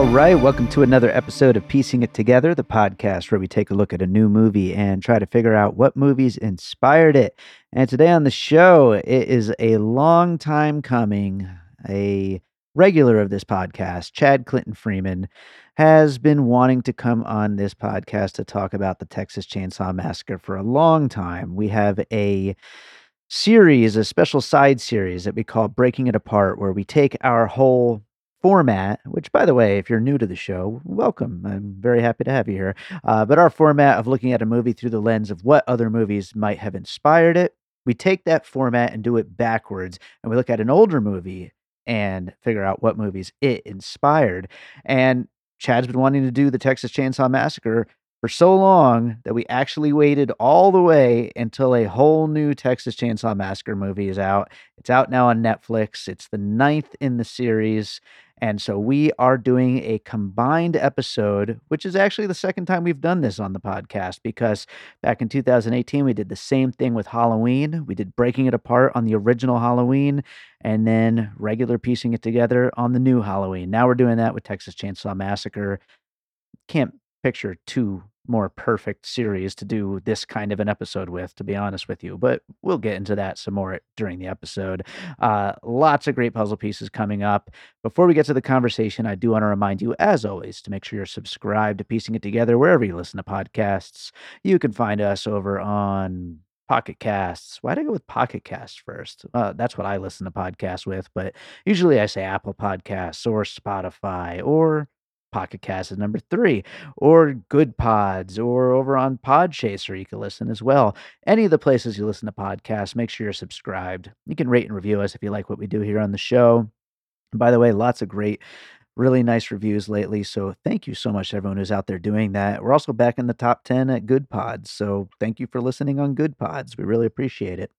All right, welcome to another episode of Piecing It Together, the podcast where we take a look at a new movie and try to figure out what movies inspired it. And today on the show, it is a long time coming. A regular of this podcast, Chad Clinton Freeman, has been wanting to come on this podcast to talk about the Texas Chainsaw Massacre for a long time. We have a series, a special side series that we call Breaking It Apart, where we take our whole format, which, by the way, if you're new to the show, welcome. I'm very happy to have you here. Uh, but our format of looking at a movie through the lens of what other movies might have inspired it, we take that format and do it backwards, and we look at an older movie and figure out what movies it inspired. And Chad's been wanting to do the Texas Chainsaw Massacre for so long that we actually waited all the way until a whole new Texas Chainsaw Massacre movie is out. It's out now on Netflix. It's the ninth in the series. And so we are doing a combined episode, which is actually the second time we've done this on the podcast because back in 2018, we did the same thing with Halloween. We did Breaking It Apart on the original Halloween and then regular piecing it together on the new Halloween. Now we're doing that with Texas Chainsaw Massacre. Can't picture two more perfect series to do this kind of an episode with, to be honest with you. But we'll get into that some more during the episode. Uh, lots of great puzzle pieces coming up. Before we get to the conversation, I do want to remind you, as always, to make sure you're subscribed to Piecing It Together wherever you listen to podcasts. You can find us over on Pocket Casts. Why'd I go with Pocket Casts first? Uh, that's what I listen to podcasts with, but usually I say Apple Podcasts or Spotify or Pocket Cast is number three, or Good Pods, or over on Podchaser, you can listen as well. Any of the places you listen to podcasts, make sure you're subscribed. You can rate and review us if you like what we do here on the show. By the way, lots of great, really nice reviews lately. So thank you so much to everyone who's out there doing that. We're also back in the top 10 at Good Pods. So thank you for listening on Good Pods. We really appreciate it.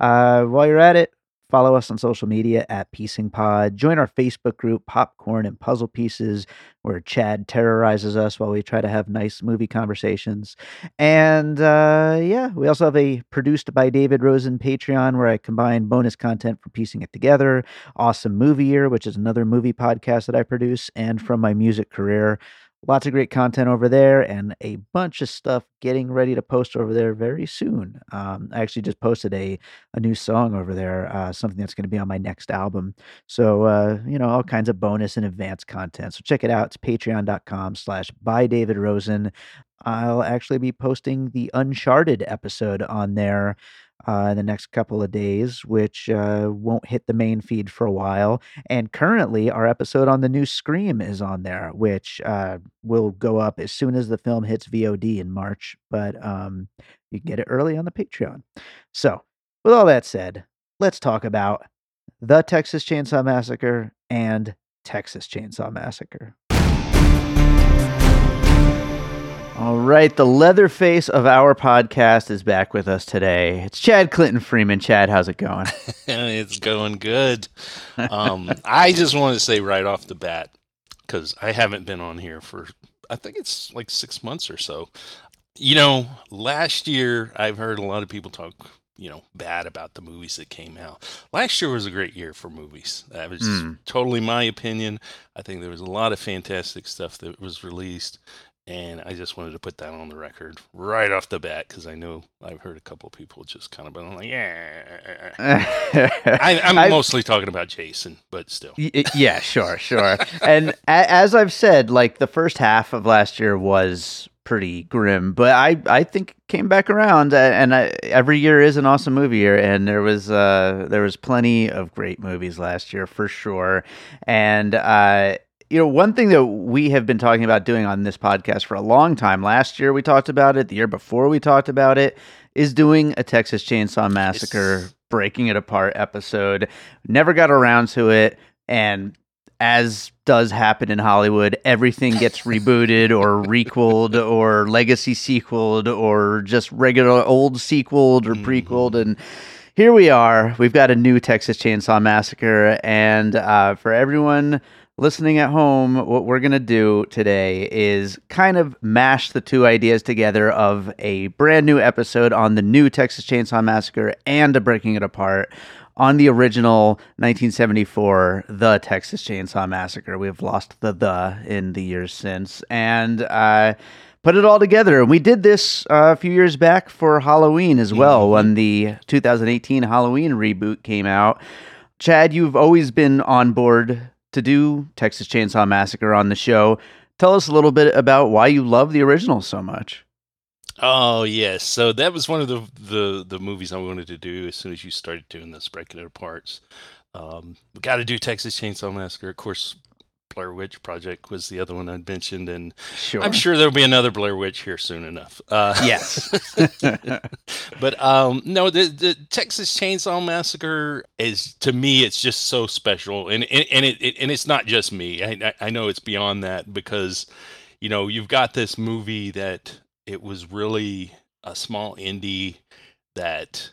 Uh, while you're at it, Follow us on social media at Piecing Pod. Join our Facebook group, Popcorn and Puzzle Pieces, where Chad terrorizes us while we try to have nice movie conversations. And uh, yeah, we also have a produced by David Rosen Patreon where I combine bonus content for piecing it together. Awesome Movie Year, which is another movie podcast that I produce, and from my music career. Lots of great content over there and a bunch of stuff getting ready to post over there very soon. Um, I actually just posted a, a new song over there, uh, something that's going to be on my next album. So, uh, you know, all kinds of bonus and advanced content. So check it out. It's patreon.com slash by David Rosen. I'll actually be posting the Uncharted episode on there uh, in the next couple of days, which uh, won't hit the main feed for a while. And currently, our episode on the new Scream is on there, which uh, will go up as soon as the film hits VOD in March. But um, you can get it early on the Patreon. So, with all that said, let's talk about the Texas Chainsaw Massacre and Texas Chainsaw Massacre. All right, the leather face of our podcast is back with us today. It's Chad Clinton Freeman. Chad, how's it going? it's going good. Um, I just want to say right off the bat, because I haven't been on here for, I think it's like six months or so. You know, last year I've heard a lot of people talk, you know, bad about the movies that came out. Last year was a great year for movies. That was Mm. totally my opinion. I think there was a lot of fantastic stuff that was released. And I just wanted to put that on the record right off the bat because I know I've heard a couple of people just kind of been like, yeah. I, am mostly talking about Jason, but still. yeah, sure, sure. and as I've said, like the first half of last year was pretty grim, but I I think came back around, and I, every year is an awesome movie year, and there was uh there was plenty of great movies last year for sure, and uh you know, one thing that we have been talking about doing on this podcast for a long time, last year we talked about it, the year before we talked about it, is doing a Texas Chainsaw Massacre it's... breaking it apart episode. Never got around to it. And as does happen in Hollywood, everything gets rebooted or requeled or legacy sequeled or just regular old sequeled or mm-hmm. prequeled. And here we are. We've got a new Texas Chainsaw Massacre. And uh, for everyone listening at home, what we're going to do today is kind of mash the two ideas together of a brand new episode on the new Texas Chainsaw Massacre and a Breaking It Apart on the original 1974 The Texas Chainsaw Massacre. We've lost the the in the years since and uh put it all together. And we did this uh, a few years back for Halloween as well mm-hmm. when the 2018 Halloween reboot came out. Chad, you've always been on board to do Texas Chainsaw Massacre on the show. Tell us a little bit about why you love the original so much. Oh yes, so that was one of the the the movies I wanted to do as soon as you started doing this, breaking it apart. Um, we got to do Texas Chainsaw Massacre. Of course, Blair Witch Project was the other one I mentioned, and sure. I'm sure there'll be another Blair Witch here soon enough. Uh, yes, but um, no, the, the Texas Chainsaw Massacre is to me it's just so special, and and, and it, it, and it's not just me. I I know it's beyond that because you know you've got this movie that it was really a small indie that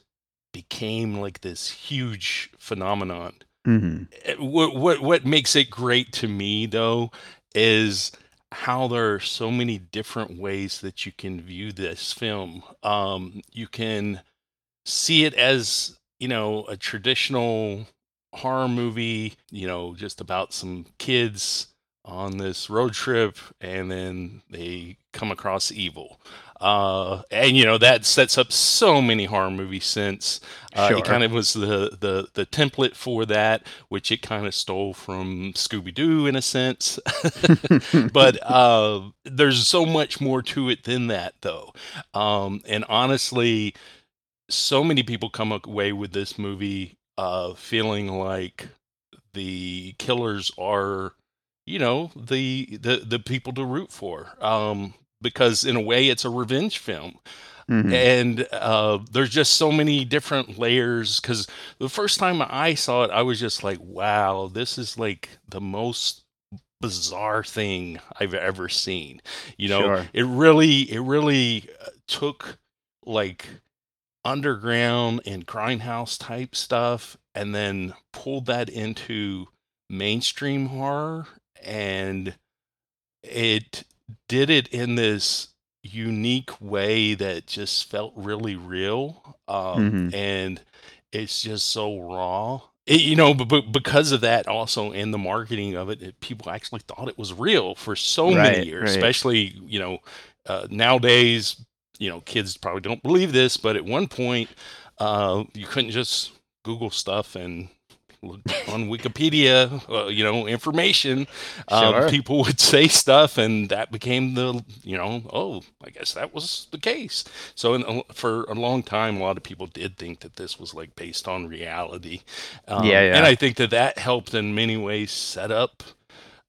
became like this huge phenomenon Mm-hmm. Eh, what what what makes it great to me though is how there are so many different ways that you can view this film. Um, you can see it as you know a traditional horror movie, you know, just about some kids on this road trip and then they come across evil. Uh, and you know that sets up so many horror movies since uh, sure. it kind of was the, the the template for that, which it kind of stole from Scooby Doo in a sense. but uh, there's so much more to it than that, though. Um, and honestly, so many people come away with this movie uh, feeling like the killers are you know the the the people to root for um because in a way it's a revenge film. Mm-hmm. And uh, there's just so many different layers. Because the first time I saw it, I was just like, wow, this is like the most bizarre thing I've ever seen. You know, sure. it really, it really uh, took like underground and grindhouse type stuff and then pulled that into mainstream horror and it did it in this unique way that just felt really real. Um, mm-hmm. And it's just so raw. It, you know, but, because of that, also in the marketing of it, it, people actually thought it was real for so right, many years. Right. Especially, you know, uh, nowadays, you know, kids probably don't believe this, but at one point, uh, you couldn't just Google stuff and on Wikipedia, uh, you know, information, um, sure. people would say stuff, and that became the, you know, oh, I guess that was the case. So, in, for a long time, a lot of people did think that this was like based on reality. Um, yeah, yeah, and I think that that helped in many ways set up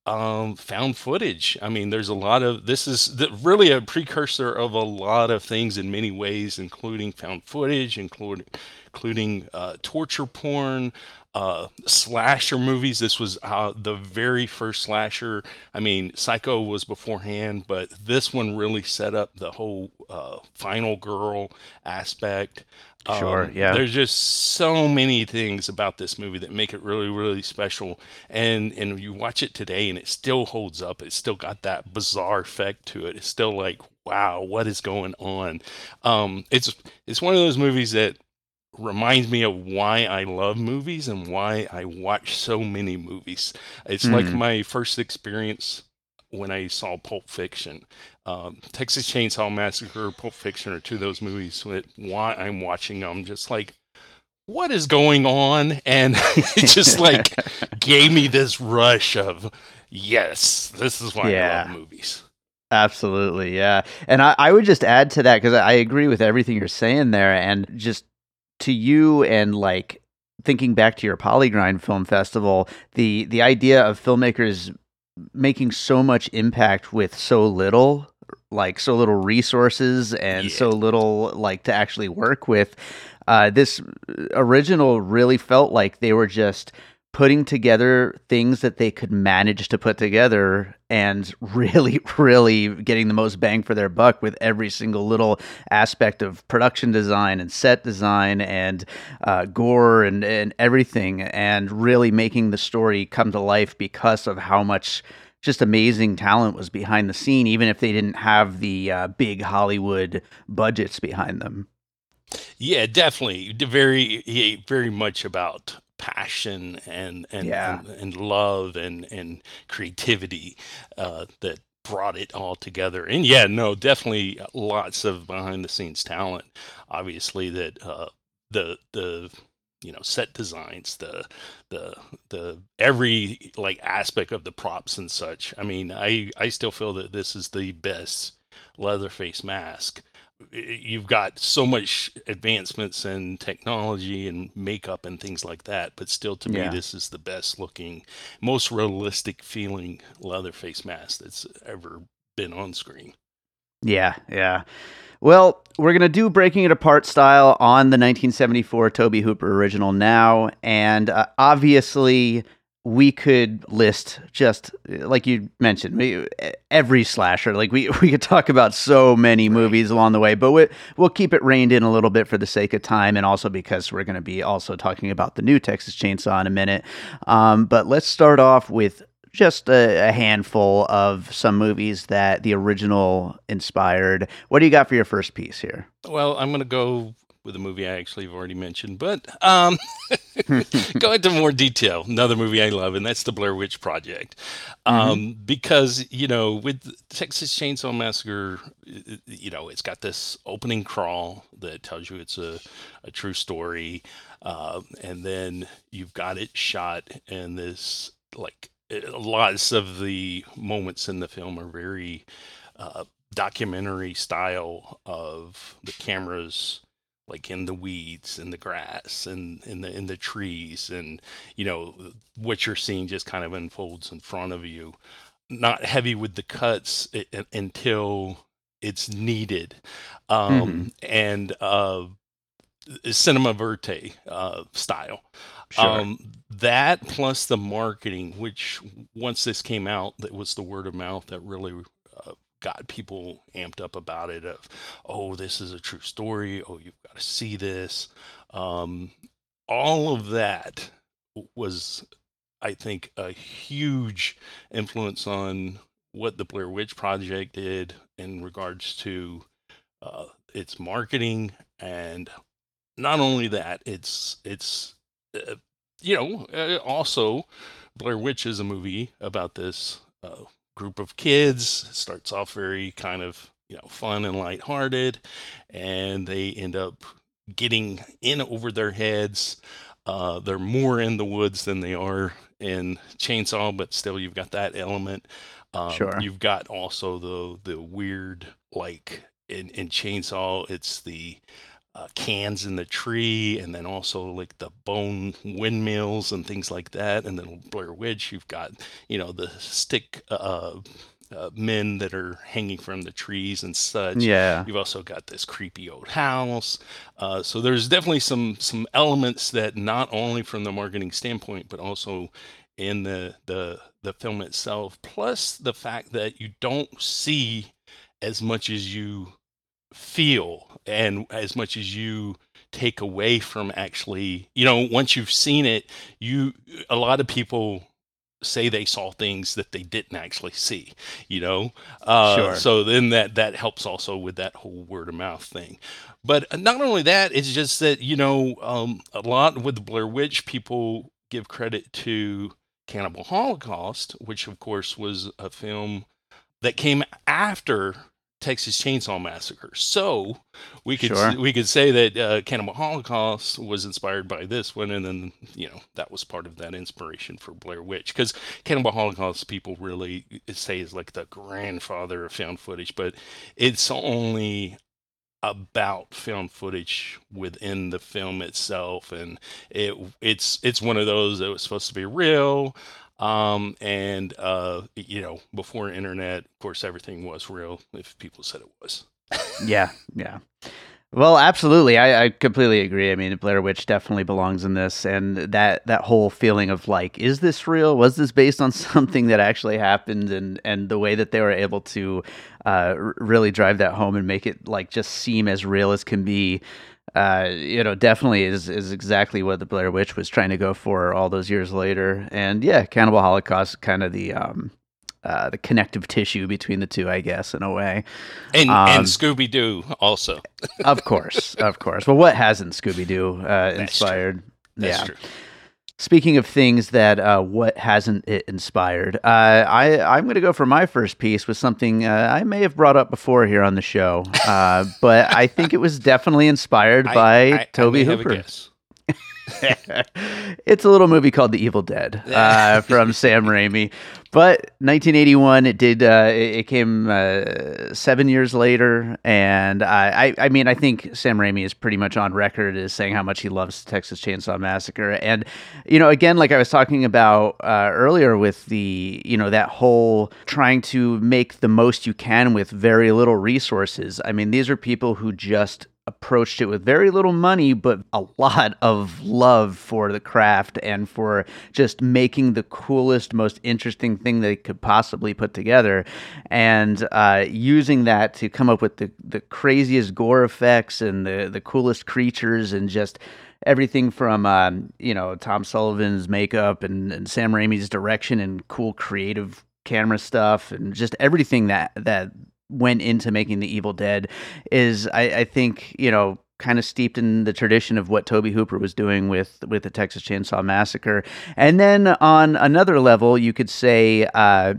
um, found footage. I mean, there's a lot of this is the, really a precursor of a lot of things in many ways, including found footage, including including uh, torture porn, uh, slasher movies. This was uh, the very first slasher. I mean, Psycho was beforehand, but this one really set up the whole uh, final girl aspect. Sure, um, yeah. There's just so many things about this movie that make it really, really special. And and you watch it today, and it still holds up. It's still got that bizarre effect to it. It's still like, wow, what is going on? Um, it's it's one of those movies that reminds me of why I love movies and why I watch so many movies. It's mm. like my first experience when I saw Pulp Fiction. um, Texas Chainsaw Massacre, Pulp Fiction are two of those movies that why I'm watching them just like what is going on and it just like gave me this rush of yes this is why Yeah. i love movies Absolutely, yeah. And I, I would just add to that because I agree with everything you're saying there. And just to you and like thinking back to your PollyGrind Film Festival, the the idea of filmmakers making so much impact with so little, like so little resources and Yeah. so little like to actually work with. Uh, this original really felt like they were just putting together things that they could manage to put together and really really getting the most bang for their buck with every single little aspect of production design and set design and uh, gore and, and everything and really making the story come to life because of how much just amazing talent was behind the scene even if they didn't have the uh, big hollywood budgets behind them. Yeah definitely. Very very much about passion and and Yeah. and, and love and and creativity uh that brought it all together and yeah no definitely lots of behind the scenes talent obviously that uh the the you know set designs the the the every like aspect of the props and such i mean i i still feel that this is the best leatherface mask you've got so much advancements in technology and makeup and things like that but still to Yeah. me this is the best looking most realistic feeling leatherface mask that's ever been on screen Yeah, yeah. Well, we're going to do Breaking It Apart style on the 1974 Tobe Hooper original now. And uh, obviously, we could list just like you mentioned we, every slasher. Like we, we could talk about so many movies along the way, but we, we'll keep it reined in a little bit for the sake of time and also because we're going to be also talking about the new Texas Chainsaw in a minute. Um, but let's start off with just a, a handful of some movies that the original inspired. What do you got for your first piece here? well i'm going to go with a movie i actually have already mentioned but um go into more detail. Another movie i love and that's the blair witch project. Um because you know with texas chainsaw massacre you know it's got this opening crawl that tells you it's a, a true story uh, and then you've got it shot in this like lots of the moments in the film are very uh, documentary style of the cameras like in the weeds in the grass and in the in the trees and you know what you're seeing just kind of unfolds in front of you. Not heavy with the cuts i- i- until it's needed. Um and uh cinema verte uh style. Um that plus the marketing which once this came out that was the word of mouth that really got people amped up about it of oh this is a true story. Oh you've got to see this. Um all of that was i think a huge influence on what the blair witch project did in regards to uh, its marketing. And not only that it's it's uh, you know uh, also blair witch is a movie about this uh, group of kids It starts off very kind of you know fun and lighthearted and they end up getting in over their heads uh, they're more in the woods than they are in chainsaw but still you've got that element um, Sure. you've got also the the weird like in, in chainsaw it's the uh, cans in the tree, and then also like the bone windmills and things like that. And then Blair Witch, you've got you know the stick uh, uh, men that are hanging from the trees and such. Yeah. You've also got this creepy old house. Uh, so there's definitely some some elements that not only from the marketing standpoint, but also in the the the film itself. Plus the fact that you don't see as much as you feel and as much as you take away from actually you know once you've seen it you a lot of people say they saw things that they didn't actually see you know uh Sure. so then that that helps also with that whole word of mouth thing but not only that it's just that you know um a lot with the blair witch people give credit to cannibal holocaust which of course was a film that came after Texas Chainsaw Massacre. So we could Sure. we could say that uh, Cannibal Holocaust was inspired by this one, and then you know that was part of that inspiration for Blair Witch because Cannibal Holocaust people really say is like the grandfather of found footage, but it's only about found footage within the film itself and it it's it's one of those that was supposed to be real um and uh you know before internet of course everything was real if people said it was yeah, yeah. Well, absolutely. I, I completely agree. I mean, Blair Witch definitely belongs in this, and that that whole feeling of like, is this real? Was this based on something that actually happened? And and the way that they were able to uh, really drive that home and make it like just seem as real as can be. Uh, you know, definitely is is exactly what the Blair Witch was trying to go for all those years later. And yeah, Cannibal Holocaust, kind of the um, uh, the connective tissue between the two, I guess, in a way. and Um, and scooby-doo also Of course, of course. Well, what hasn't Scooby Doo uh, That's true. inspired? that's yeah. true Speaking of things that uh, what hasn't it inspired, uh, I I'm going to go for my first piece with something uh, I may have brought up before here on the show, uh, but I think it was definitely inspired I- by I- I Tobe a Hooper. it's a little movie called The Evil Dead uh, from Sam Raimi. But 1981, it did. Uh, it, it came uh, seven years later, and I, I, I mean, I think Sam Raimi is pretty much on record as saying how much he loves Texas Chainsaw Massacre. And you know, again, like I was talking about uh, earlier with the, you know, that whole trying to make the most you can with very little resources. I mean, these are people who just approached it with very little money, but a lot of love for the craft and for just making the coolest, most interesting thing they could possibly put together, and uh, using that to come up with the, the craziest gore effects and the, the coolest creatures and just everything from um, you know Tom Sullivan's makeup and, and Sam Raimi's direction and cool creative camera stuff and just everything that that went into making the Evil Dead is I, I think you know kind of steeped in the tradition of what Tobe Hooper was doing with with the Texas Chainsaw Massacre, and then on another level, you could say. Uh,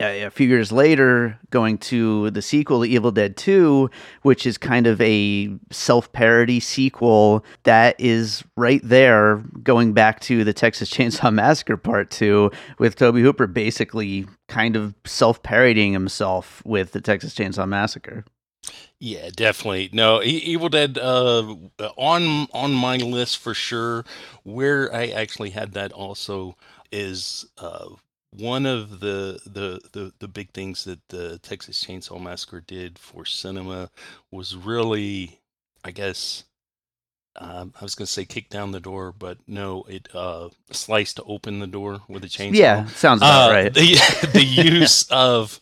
a few years later, going to the sequel, The Evil Dead 2, which is kind of a self parody sequel that is right there, going back to the Texas Chainsaw Massacre Part 2, with Tobe Hooper basically kind of self parodying himself with the Texas Chainsaw Massacre. Yeah, definitely. No, Evil Dead uh, on on my list for sure. Where I actually had that also is uh, one of the, the the the big things that the Texas Chainsaw Massacre did for cinema was really, I guess. Um, I was going to say kick down the door, but no, it uh, sliced open the door with a chainsaw. Yeah, sounds about Uh, right. The the use of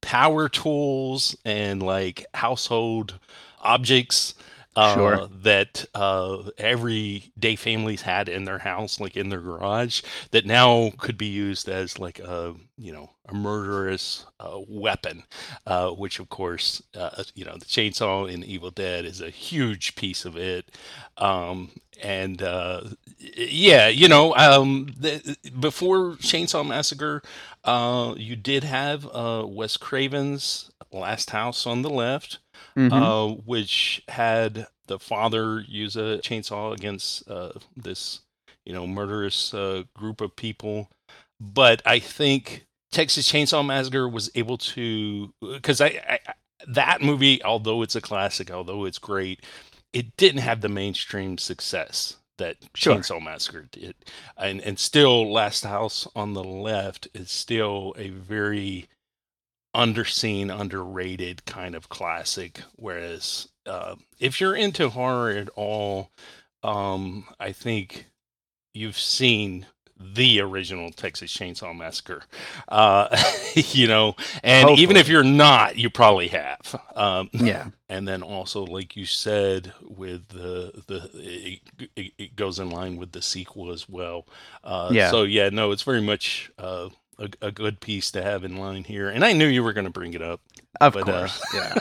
power tools and like household objects uh, Sure. that uh, everyday families had in their house, like in their garage, that now could be used as like a you know a murderous uh, weapon. Uh, which of course, uh, you know, the chainsaw in Evil Dead is a huge piece of it. Um, and uh, yeah, you know, um, the, before Chainsaw Massacre, uh, you did have uh, Wes Craven's Last House on the left, Mhm. uh, which had the father use a chainsaw against uh, this, you know, murderous uh, group of people. But I think Texas Chainsaw Massacre was able to, because I, I I- that movie, although it's a classic, although it's great, it didn't have the mainstream success that Sure. Chainsaw Massacre did, and and still Last House on the Left is still a very underseen, underrated kind of classic. Whereas uh, if you're into horror at all, um, I think you've seen the original Texas Chainsaw Massacre. Uh, you know, and even if you're not, you probably have. Um, yeah. and then also like you said with the the it, it, it goes in line with the sequel as well uh Yeah. so yeah no it's very much uh a, a good piece to have in line here, and I knew you were going to bring it up. Of But, uh, course, yeah.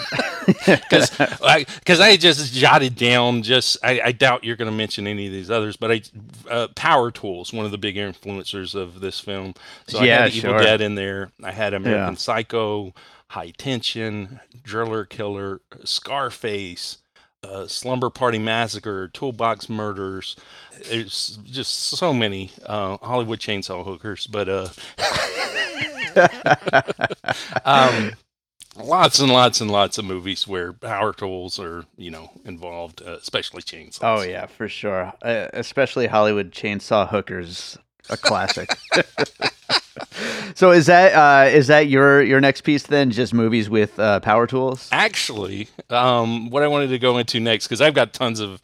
because I, 'cause I just jotted down just I, I doubt you're going to mention any of these others but I uh, Power Tools one of the big influencers of this film so I Yeah, had Evil. Dead in there I had American Yeah. Psycho High Tension Driller Killer Scarface uh, Slumber Party Massacre Toolbox Murders there's just so many uh, Hollywood Chainsaw Hookers but uh um, lots and lots and lots of movies where power tools are you know involved uh, especially chainsaws Oh yeah, for sure. Uh, especially Hollywood chainsaw hookers, a classic. so is that uh, is that your your next piece then? Just movies with uh, power tools? actually um what i wanted to go into next because i've got tons of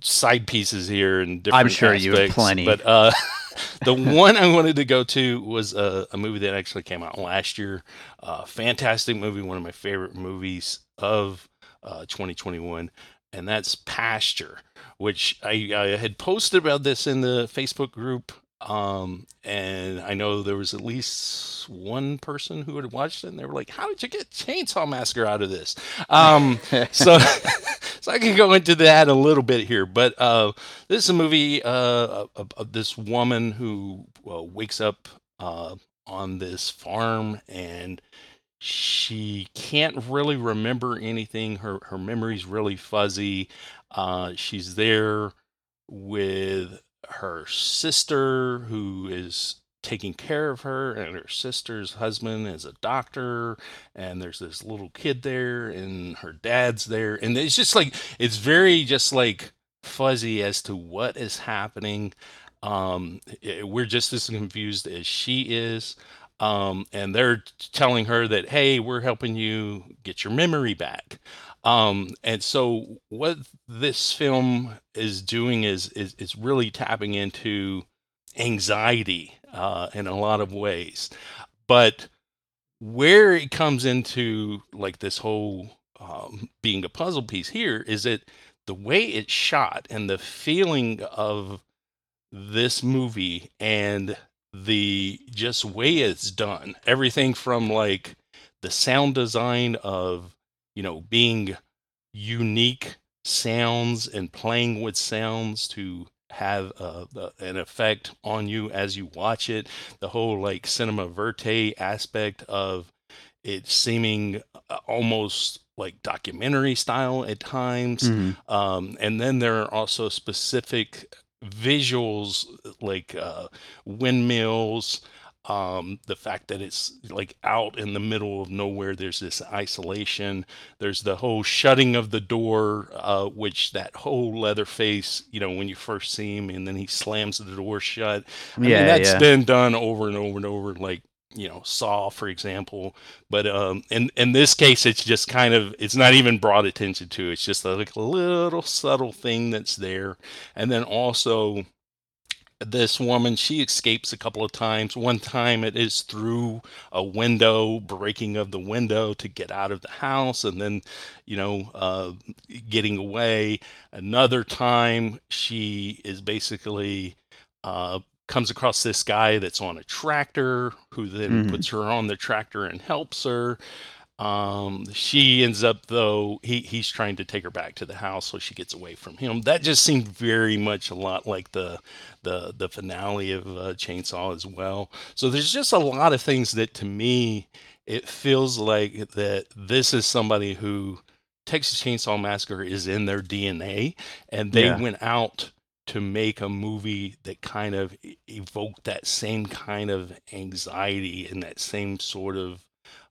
side pieces here and different I'm sure you have aspects, plenty. but uh the one i wanted to go to was a, a movie that actually came out last year uh fantastic movie one of my favorite movies of uh 2021 and that's pasture which I, I had posted about this in the facebook group um and i know there was at least one person who had watched it and they were like how did you get chainsaw massacre out of this? Um so so i can go into that a little bit here but uh this is a movie uh of, of this woman who uh, wakes up uh on this farm and she can't really remember anything. Her her memory's really fuzzy. Uh she's there with her sister who is taking care of her and her sister's husband is a doctor and there's this little kid there and her dad's there. And it's just like it's very just like fuzzy as to what is happening. Um i- we're just as confused as she is. Um and they're telling her that hey we're helping you get your memory back um and so what this film is doing is is, is really tapping into anxiety uh in a lot of ways. But where it comes into like this whole um, being a puzzle piece here is that the way it's shot and the feeling of this movie and the just way it's done everything from like the sound design of you know being unique sounds and playing with sounds to have uh, the- an effect on you as you watch it the whole like cinema verte aspect of it seeming uh, almost like documentary style at times Mhm. um, and then there are also specific visuals like uh, windmills um, the fact that it's like out in the middle of nowhere there's this isolation there's the whole shutting of the door uh, which that whole leatherface you know when you first see him and then he slams the door shut I Yeah, mean, that's yeah. been done over and over and over, like you know, Saw, for example. But um, in in this case, it's just kind of it's not even brought attention to. It's just like a little subtle thing that's there, and then also this woman she escapes a couple of times. One time it is through a window breaking of the window to get out of the house and then you know uh, getting away. Another time she is basically uh, comes across this guy that's on a tractor who then Mhm. puts her on the tractor and helps her um she ends up though he he's trying to take her back to the house so she gets away from him that just seemed very much a lot like the the the finale of uh, chainsaw as well so there's just a lot of things that to me it feels like that this is somebody who texas chainsaw massacre is in their dna and they Yeah. went out to make a movie that kind of evoked that same kind of anxiety and that same sort of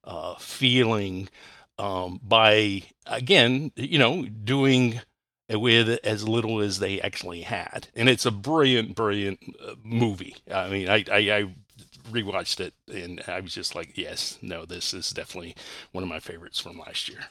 uh, feeling um, by again, you know, doing with as little as they actually had, and it's a brilliant, brilliant uh, movie. I mean, I, I, I rewatched it and I was just like, yes, no, this is definitely one of my favorites from last year.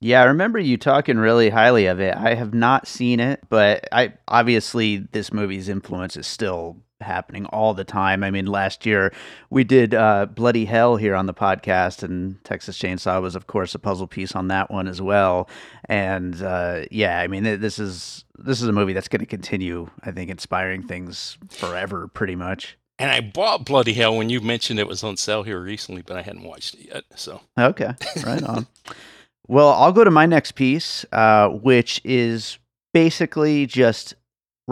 Yeah, I remember you talking really highly of it. I have not seen it, but I obviously this movie's influence is still happening all the time. I mean, last year we did uh, Bloody Hell here on the podcast, and Texas Chainsaw was, of course, a puzzle piece on that one as well. And uh, yeah, I mean, this is this is a movie that's going to continue, I think, inspiring things forever, pretty much. and I bought Bloody Hell when you mentioned it was on sale here recently, but I hadn't watched it yet. So Okay, right on. well, I'll go to my next piece, uh, which is basically just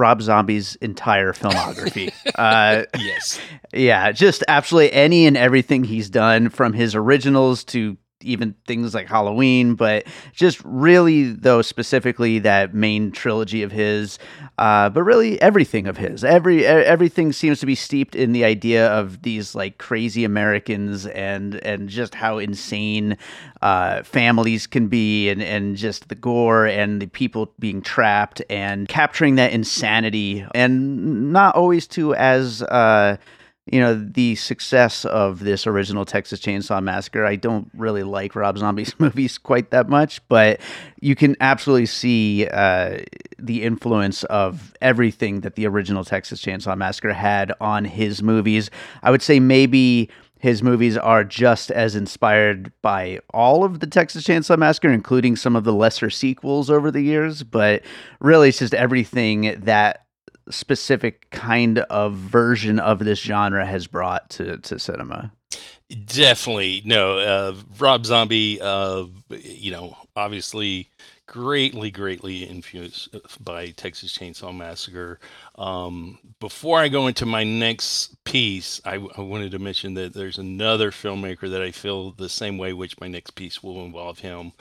Rob Zombie's entire filmography. uh, yes, yeah, just absolutely any and everything he's done from his originals to even things like Halloween, but just really though specifically that main trilogy of his, uh, but really everything of his. Every everything seems to be steeped in the idea of these like crazy Americans and and just how insane uh, families can be, and and just the gore and the people being trapped and capturing that insanity, and not always to as. Uh, you know the success of this original Texas Chainsaw Massacre. I don't really like Rob Zombie's movies quite that much, but you can absolutely see uh, the influence of everything that the original Texas Chainsaw Massacre had on his movies. I would say maybe his movies are just as inspired by all of the Texas Chainsaw Massacre, including some of the lesser sequels over the years. But really, it's just everything that specific kind of version of this genre has brought to, to cinema. Definitely. No, uh, Rob Zombie, uh, you know, obviously greatly, greatly influenced by Texas Chainsaw Massacre. Um, before I go into my next piece, I, I, wanted to mention that there's another filmmaker that I feel the same way, which my next piece will involve him.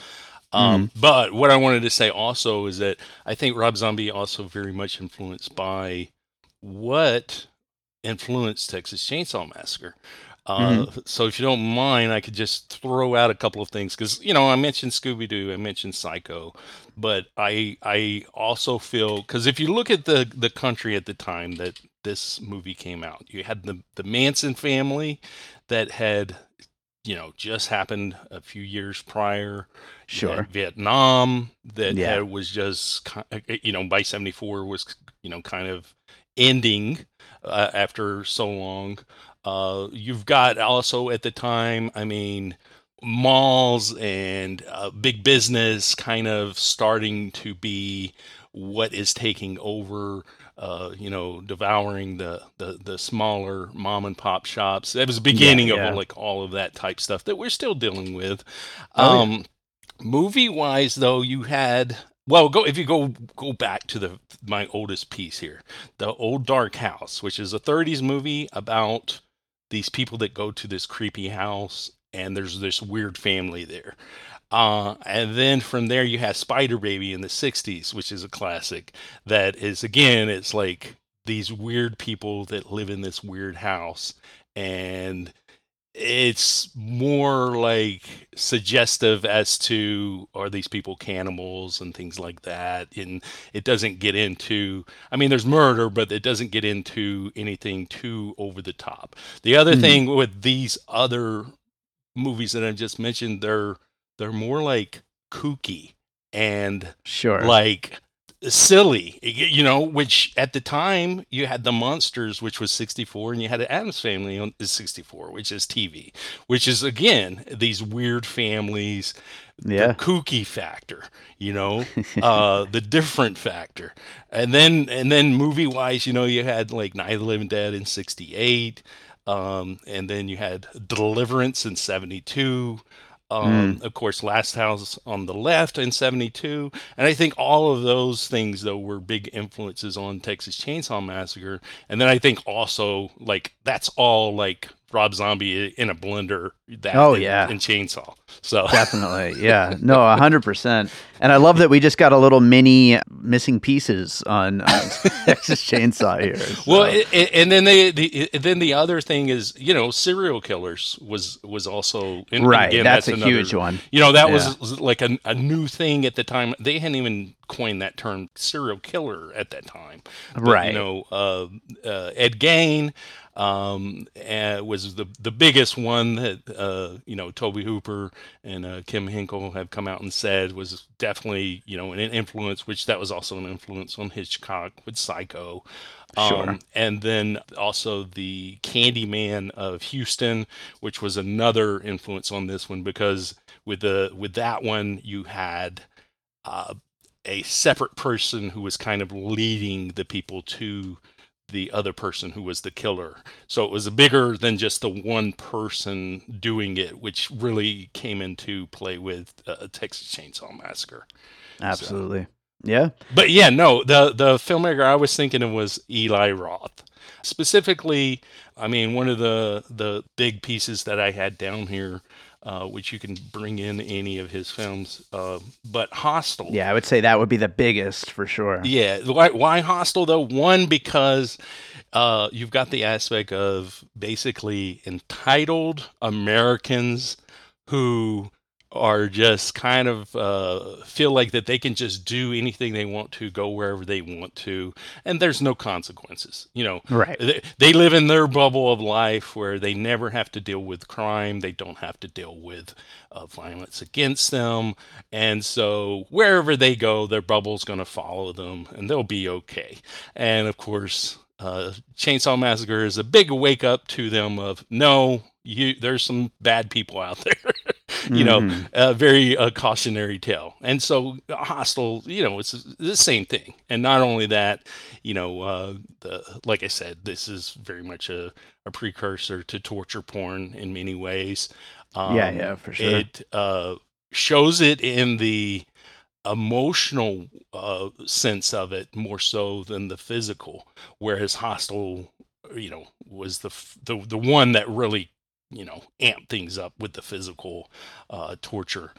Um, mm But what I wanted to say also is that I think Rob Zombie also very much influenced by what influenced Texas Chainsaw Massacre. Uh, mm-hmm. So if you don't mind, I could just throw out a couple of things because you know I mentioned Scooby Doo, I mentioned Psycho, but I I also feel because if you look at the the country at the time that this movie came out, you had the the Manson family that had you know just happened a few years prior sure vietnam that yeah. was just eh, eh, you know by 74 was you know kind of ending uh, after so long uh, you've got also at the time i mean malls and uh, big business kind of starting to be what is taking over uh, you know, devouring the, the the smaller mom and pop shops. That was the beginning yeah, yeah. of like all of that type stuff that we're still dealing with. Oh, um, yeah. Movie wise, though, you had well, go if you go go back to the my oldest piece here, the Old Dark House, which is a '30s movie about these people that go to this creepy house and there's this weird family there. Uh, and then from there, you have Spider Baby in the 60s, which is a classic. That is, again, it's like these weird people that live in this weird house. And it's more like suggestive as to are these people cannibals and things like that and it doesn't get into i mean there's murder but it doesn't get into anything too over the top the other mm. thing with these other movies that i just mentioned they're they're more like kooky and sure. like silly you know which at the time you had the Munsters which was 64 and you had the addams family on is 64 which is tv which is again these weird families yeah. the kooky factor you know uh the different factor. And then and then movie wise you know you had like night of the living dead in 68 um and then you had deliverance in 72 um, mm. Of course, Last House on the Left in 72. And I think all of those things, though, were big influences on Texas Chainsaw Massacre. And then I think also, like, that's all, like, Rob Zombie in a blender. That oh in, yeah, in Chainsaw. So definitely, yeah, no, a hundred percent. And I love that we just got a little mini missing pieces on, on Texas Chainsaw here. So. Well, it, and then they, the, then the other thing is, you know, serial killers was was also in, right. Again, that's, that's, a another, huge one. You know, that yeah. was like a, a new thing at the time. They hadn't even coined that term serial killer at that time. But, right. You know, uh, uh, Ed Gein um, was the the biggest one that uh, you know Tobe Hooper and uh, Kim Henkel have come out and said was definitely you know an influence, which that was also an influence on Hitchcock with Psycho. Um, sure. And then also the Candyman of Houston, which was another influence on this one because with the with that one you had uh, a separate person who was kind of leading the people to the other person who was the killer. So it was bigger than just the one person doing it, which really came into play with uh, Texas Chainsaw Massacre. Absolutely. So. Yeah. But yeah, no, the the filmmaker I was thinking of was Eli Roth. Specifically, I mean, one of the the big pieces that I had down here uh, which you can bring in any of his films. Uh, but Hostel. Yeah, I would say that would be the biggest for sure. Yeah. Why, why Hostel, though? One, because uh, you've got the aspect of basically entitled Americans who are just kind of uh, feel like that they can just do anything they want to, go wherever they want to, and there's no consequences. You know, right? They, they live in their bubble of life where they never have to deal with crime. They don't have to deal with uh, violence against them, and so wherever they go, their bubble's going to follow them, and they'll be okay. And of course, uh, Chainsaw Massacre is a big wake up to them of no, you there's some bad people out there. You know, mm-hmm. a very uh, cautionary tale. And so Hostel, you know, it's the same thing. And not only that, you know, uh, the, like I said, this is very much a, a precursor to torture porn in many ways. Um, yeah, yeah, for sure. It uh, shows it in the emotional uh, sense of it more so than the physical, whereas Hostel, you know, was the the the one that really you know amp things up with the physical uh, torture.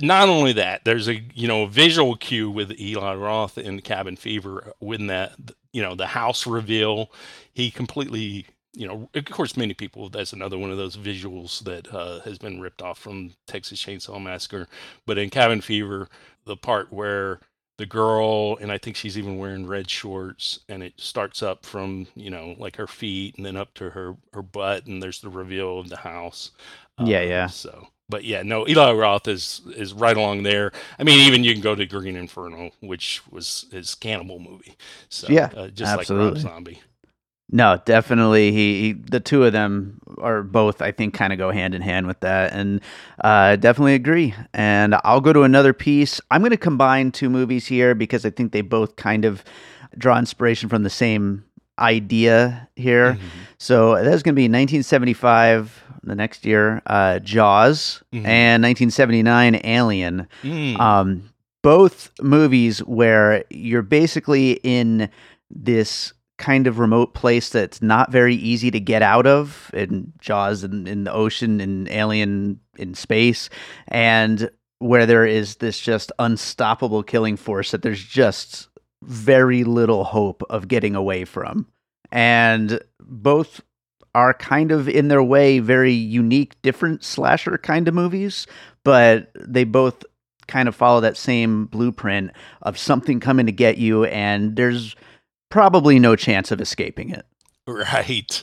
Not only that, there's a you know visual cue with Eli Roth in Cabin Fever when that you know the house reveal. He completely you know, of course, many people, that's another one of those visuals that uh, has been ripped off from Texas Chainsaw Massacre. But in Cabin Fever, the part where the girl and i think she's even wearing red shorts and it starts up from you know like her feet and then up to her her butt and there's the reveal of the house. Yeah um, yeah. so but yeah no eli roth is is right along there. I mean even you can go to green inferno which was his cannibal movie. So yeah uh, just absolutely. like Rob zombie no, definitely. He, he, the two of them are both, I think, kind of go hand in hand with that, and uh, definitely agree. And I'll go to another piece. I'm going to combine two movies here because I think they both kind of draw inspiration from the same idea here. Mm-hmm. So that's going to be 1975, the next year, uh, Jaws, mm-hmm. and 1979, Alien. Mm. Um, both movies where you're basically in this kind of remote place that's not very easy to get out of in Jaws in, in the ocean and Alien in space and where there is this just unstoppable killing force that there's just very little hope of getting away from. And both are kind of in their way very unique, different slasher kind of movies, but they both kind of follow that same blueprint of something coming to get you and there's probably no chance of escaping it. Right.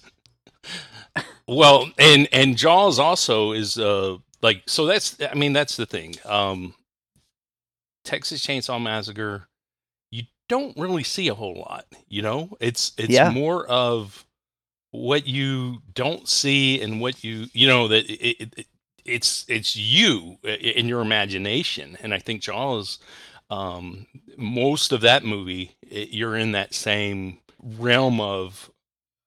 well, and and Jaws also is uh like so that's I mean that's the thing. Um Texas Chainsaw Massacre you don't really see a whole lot, you know? It's it's yeah. more of what you don't see and what you you know that it, it, it's it's you in your imagination and I think Jaws um, most of that movie, it, you're in that same realm of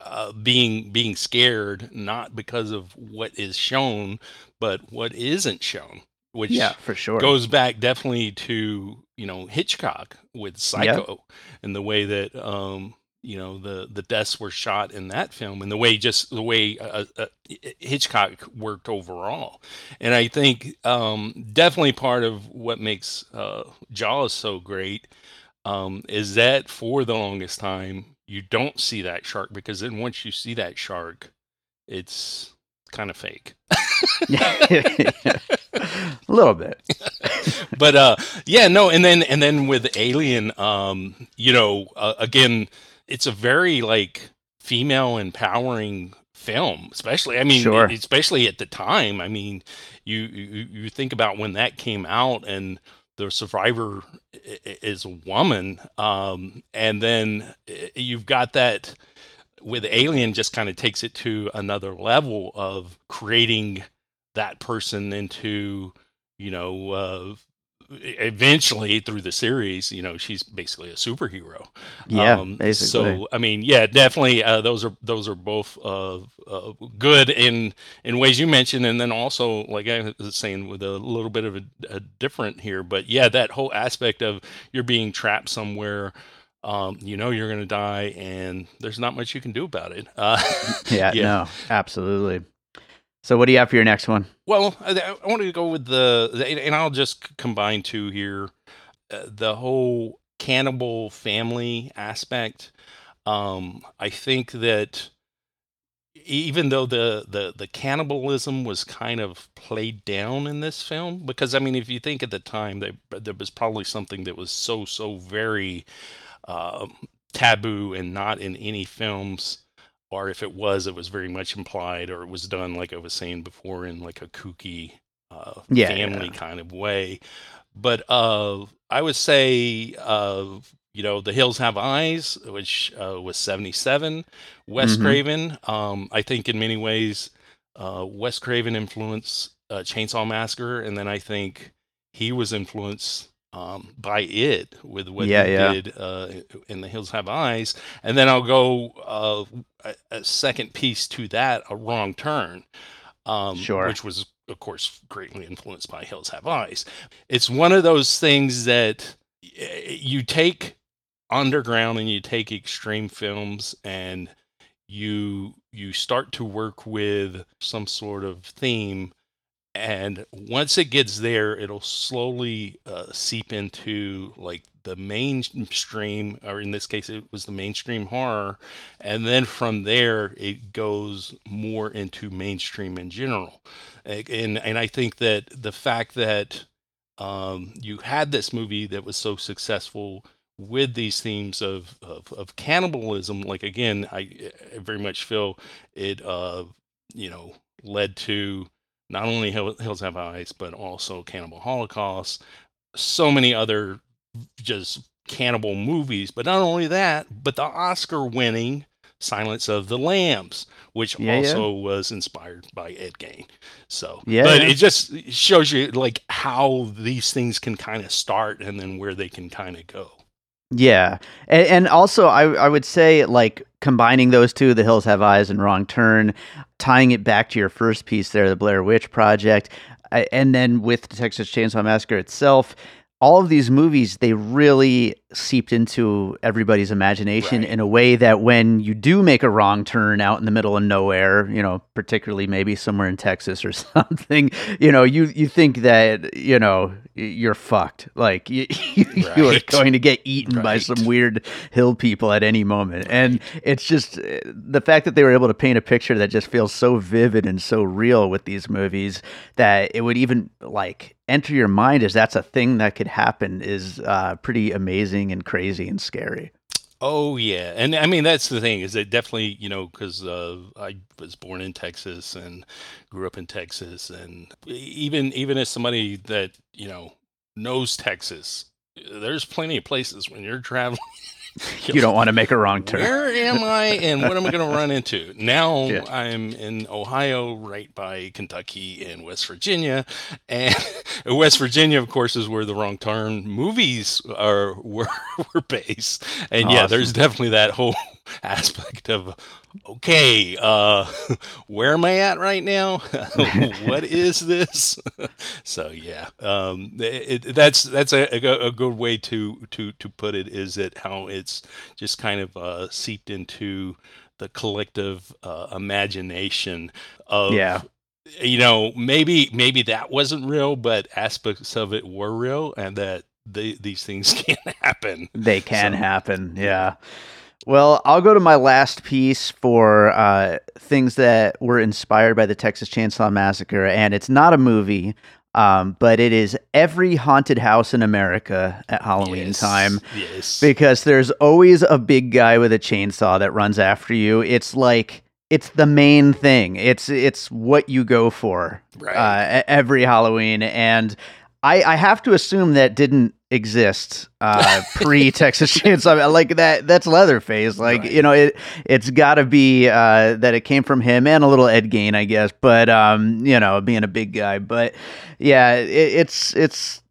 uh, being being scared, not because of what is shown, but what isn't shown. Which yeah, for sure goes back definitely to you know Hitchcock with Psycho yep. and the way that um, you know the the deaths were shot in that film and the way just the way uh, uh, uh, Hitchcock worked overall. And I think um, definitely part of what makes uh, Jaws so great um, is that for the longest time you don't see that shark because then once you see that shark it's kind of fake. A little bit. But uh yeah no and then and then with alien um you know uh, again it's a very like female empowering film especially i mean sure. especially at the time i mean you, you you think about when that came out and the survivor is a woman um, and then you've got that with alien just kind of takes it to another level of creating that person into you know uh, eventually through the series, you know, she's basically a superhero. Yeah, um, basically. So I mean, yeah, definitely. Uh, those are those are both uh, uh, good in in ways you mentioned, and then also, like I was saying, with a little bit of a, a different here. But yeah, that whole aspect of you're being trapped somewhere. Um, you know you're going to die, and there's not much you can do about it. Uh, yeah, yeah, no, absolutely. So, what do you have for your next one? Well, I, I want to go with the, the, and I'll just combine two here. Uh, the whole cannibal family aspect. Um, I think that even though the, the the cannibalism was kind of played down in this film, because I mean, if you think at the time, that there was probably something that was so so very uh, taboo and not in any films or if it was, it was very much implied, or it was done like I was saying before in like a kooky uh, yeah, family yeah. kind of way. But uh, I would say, uh, you know, The Hills Have Eyes, which uh, was '77. Wes mm-hmm. Craven, um, I think in many ways, uh, Wes Craven influenced uh, Chainsaw Massacre, and then I think he was influenced um, by it with what yeah, he yeah. did uh, in The Hills Have Eyes, and then I'll go uh, a, a, second piece to that, a wrong turn, um, sure. which was of course greatly influenced by Hills Have Eyes. It's one of those things that you take underground and you take extreme films and you you start to work with some sort of theme and once it gets there it'll slowly uh, seep into like the mainstream or in this case it was the mainstream horror. And then from there it goes more into mainstream in general. And and i think that the fact that um, you had this movie that was so successful with these themes of, of, of cannibalism like again I, I very much feel it uh you know led to not only Hills Have Eyes, but also Cannibal Holocaust, so many other just cannibal movies. But not only that, but the Oscar winning Silence of the Lambs, which yeah, also yeah. was inspired by Ed Gein. So, yeah, but it just shows you like how these things can kind of start and then where they can kind of go. Yeah, and, and also I I would say like combining those two, The Hills Have Eyes and Wrong Turn, tying it back to your first piece there, the Blair Witch Project, and then with the Texas Chainsaw Massacre itself, all of these movies they really seeped into everybody's imagination right. in a way that when you do make a wrong turn out in the middle of nowhere, you know, particularly maybe somewhere in Texas or something, you know, you you think that, you know, you're fucked. Like you, right. you are going to get eaten right. by some weird hill people at any moment. And it's just eh, the fact that they were able to paint a picture that just feels so vivid and so real with these movies that it would even like enter your mind as that's a thing that could happen is uh, pretty amazing and crazy and scary. Oh yeah, and I mean that's the thing is that definitely you know because uh, I was born in Texas and grew up in Texas, and even even as somebody that you know knows Texas, there's plenty of places when you're traveling you don't want to make a wrong turn. Where am I and what am I going to run into? Now yeah. I'm in Ohio, right by Kentucky and West Virginia. And West Virginia, of course, is where the wrong turn movies are were, were based. And awesome. yeah, there's definitely that whole aspect of okay, uh, where am I at right now? what is this? so yeah, um, it, it, that's that's a, a, good way to to to put it. Is that how it's just kind of uh, seeped into the collective uh, imagination of yeah you know maybe maybe that wasn't real but aspects of it were real and that they, these things can happen they can so, happen yeah well, I'll go to my last piece for uh, things that were inspired by the Texas Chainsaw Massacre, and it's not a movie, um, but it is every haunted house in America at Halloween yes, time. Yes. Because there's always a big guy with a chainsaw that runs after you. It's like it's the main thing. It's it's what you go for right. uh, every Halloween, and I, I have to assume that didn't exist uh, pre Texas Chainsaw. Like that, that's Leatherface. Like right. you know, it it's got to be uh, that it came from him and a little Ed Gein, I guess. But um, you know, being a big guy. But yeah, it, it's it's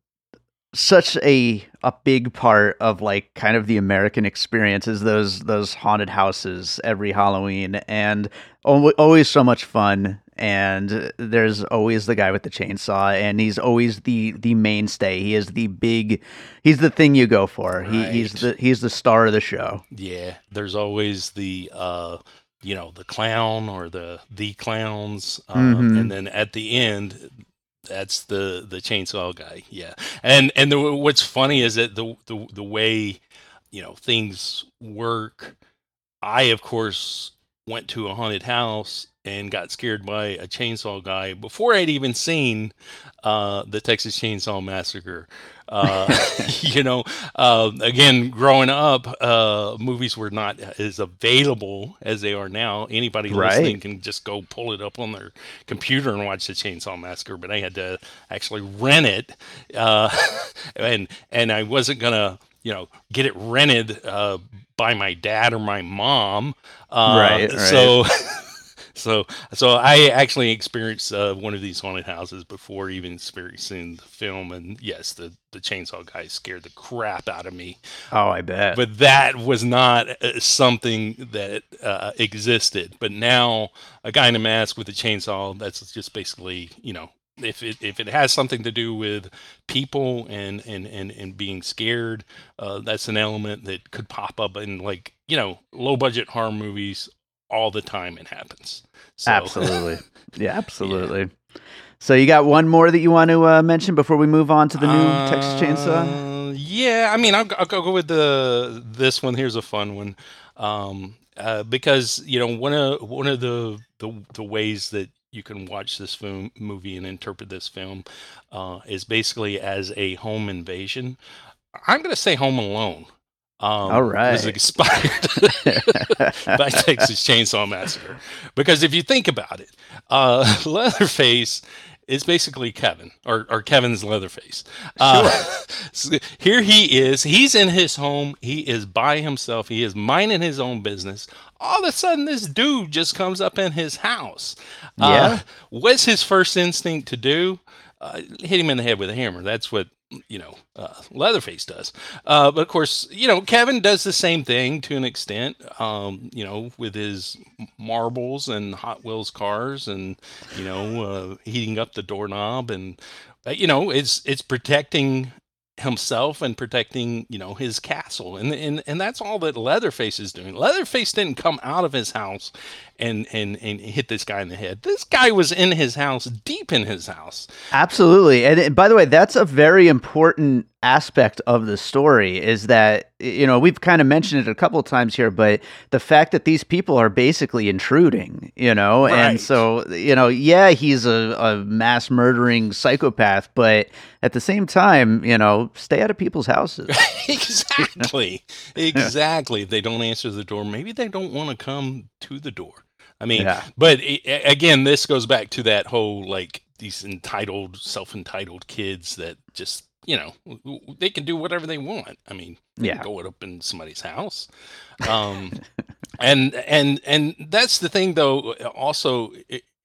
such a a big part of like kind of the American experience is those those haunted houses every Halloween and always so much fun and there's always the guy with the chainsaw and he's always the the mainstay he is the big he's the thing you go for right. he, he's the he's the star of the show yeah there's always the uh you know the clown or the the clowns um, mm-hmm. and then at the end that's the the chainsaw guy. Yeah, and and the, what's funny is that the, the the way you know things work. I of course went to a haunted house and got scared by a chainsaw guy before I'd even seen uh, the Texas Chainsaw Massacre. Uh, you know, uh, again, growing up, uh, movies were not as available as they are now. Anybody right. listening can just go pull it up on their computer and watch the Chainsaw Massacre. But I had to actually rent it, uh, and and I wasn't gonna you know get it rented uh, by my dad or my mom. Uh, right, right. So so so I actually experienced uh, one of these haunted houses before even experiencing the film, and yes, the the chainsaw guy scared the crap out of me. Oh, I bet. But that was not uh, something that uh, existed. But now a guy in a mask with a chainsaw, that's just basically you know if it if it has something to do with people and and and, and being scared, uh, that's an element that could pop up in like you know low budget horror movies all the time it happens. So, absolutely. Yeah, absolutely. Yeah. So you got one more that you want to uh, mention before we move on to the new uh, Texas Chainsaw? Yeah, I mean, I'll, I'll, go with the this one. Here's a fun one, um, uh, because you know one of one of the, the the ways that you can watch this film movie and interpret this film uh, is basically as a home invasion. I'm going to say Home Alone. Um, All right. Was inspired by Texas Chainsaw Massacre. Because if you think about it, uh, Leatherface is basically Kevin or, or Kevin's Leatherface. Uh, so here he is. He's in his home. He is by himself. He is minding his own business. All of a sudden, this dude just comes up in his house. Uh, yeah. Uh, what's his first instinct to do? Uh, hit him in the head with a hammer. That's what you know, uh, Leatherface does. Uh, but of course, you know, Kevin does the same thing to an extent, um, you know, with his marbles and Hot Wheels cars and, you know, uh, heating up the doorknob and, you know, it's, it's protecting himself and protecting you know his castle and and and that's all that leatherface is doing leatherface didn't come out of his house and and and hit this guy in the head. This guy was in his house deep in his house. Absolutely. And, and by the way that's a very important aspect of the story is that you know we've kind of mentioned it a couple of times here but the fact that these people are basically intruding you know? Right. and so you know yeah he's a, a mass murdering psychopath but at the same time you know stay out of people's houses. Exactly. Exactly. If they don't answer the door. Maybe they don't want to come to the door i mean yeah. but it, again this goes back to that whole like these entitled self-entitled kids that just you know, they can do whatever they want. I mean, yeah, go up in somebody's house, um, and and and that's the thing, though. Also,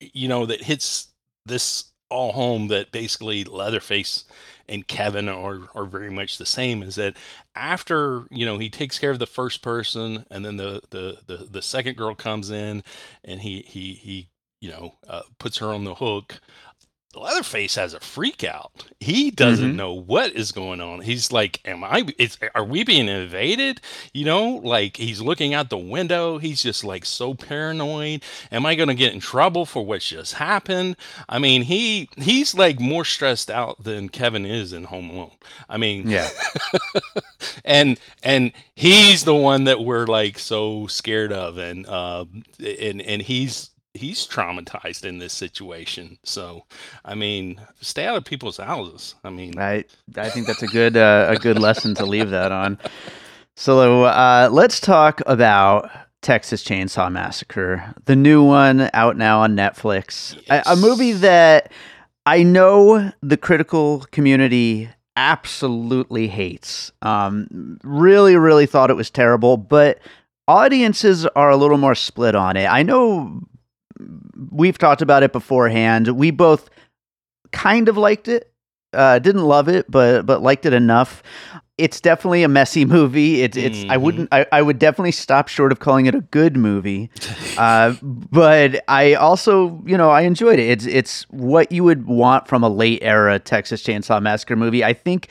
you know, that hits this all home that basically Leatherface and Kevin are are very much the same. Is that after you know he takes care of the first person, and then the the the, the second girl comes in, and he he he you know uh, puts her on the hook Leatherface has a freak out. He doesn't mm-hmm. know what is going on. He's like, "Am I? Is, are we being invaded?" You know, like he's looking out the window. He's just like so paranoid. Am I going to get in trouble for what just happened? I mean, he he's like more stressed out than Kevin is in Home Alone. I mean, yeah. and and he's the one that we're like so scared of, and uh, and and he's he's traumatized in this situation. So, I mean, stay out of people's houses. I mean, I I think that's a good uh, a good lesson to leave that on. So, uh, let's talk about Texas Chainsaw Massacre, the new one out now on Netflix. Yes. A, a movie that I know the critical community absolutely hates. Um, really, really thought it was terrible, but audiences are a little more split on it. I know we've talked about it beforehand. We both kind of liked it. Uh, didn't love it, but but liked it enough. It's definitely a messy movie. It's it's. I Mhm. wouldn't. I, I would definitely stop short of calling it a good movie. Uh, but I also, you know, I enjoyed it. It's it's what you would want from a late era Texas Chainsaw Massacre movie. I think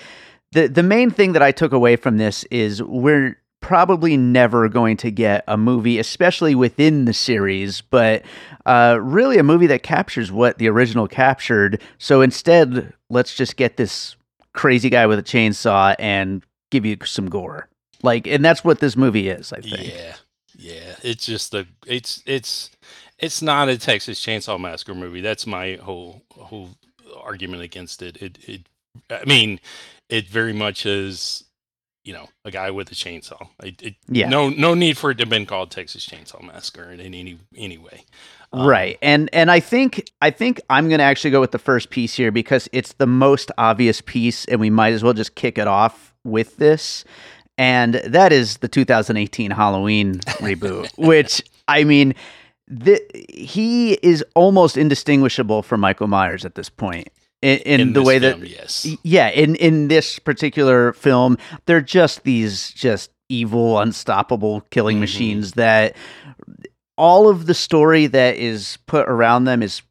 the the main thing that I took away from this is we're probably never going to get a movie, especially within the series, but uh, really a movie that captures what the original captured. So instead, let's just get this crazy guy with a chainsaw and give you some gore. Like, and that's what this movie is. I think. Yeah, yeah. It's just the it's it's it's not a Texas Chainsaw Massacre movie. That's my whole whole argument against it. It it I mean, it very much is you know a guy with a chainsaw. It, it, Yeah. No no need for it to have been called Texas Chainsaw Massacre in any any way. Um, right and and i think i think i'm gonna actually go with the first piece here because it's the most obvious piece and we might as well just kick it off with this and that is the 2018 halloween reboot which i mean the, he is almost indistinguishable from michael myers at this point in, in, the way film, that yes. yeah in in this particular film they're just these just evil unstoppable killing Mhm. machines that all of the story that is put around them is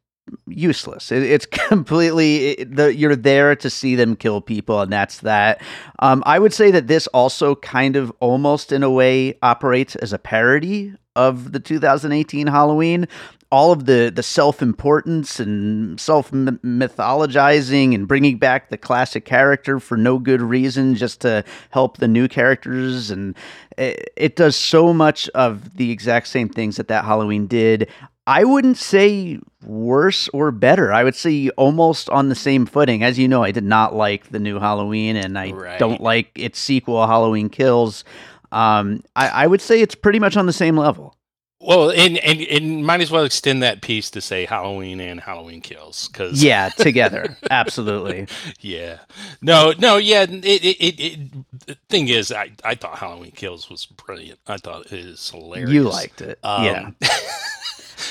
useless it, it's completely it, the, you're there to see them kill people and that's that um, i would say that this also kind of almost in a way operates as a parody of the 2018 halloween all of the the self-importance and self mythologizing and bringing back the classic character for no good reason just to help the new characters. And it, it does so much of the exact same things that that halloween did. I wouldn't say worse or better. I would say almost on the same footing. As you know i did not like the new halloween and i Right. don't like its sequel halloween kills. Um, I, I would say it's pretty much on the same level Well, and, and and might as well extend that piece to say Halloween and Halloween Kills because yeah together absolutely yeah, no, no, yeah. It, it, it, the thing is, I, I thought Halloween Kills was brilliant. I thought it is hilarious. You liked it. Um, yeah.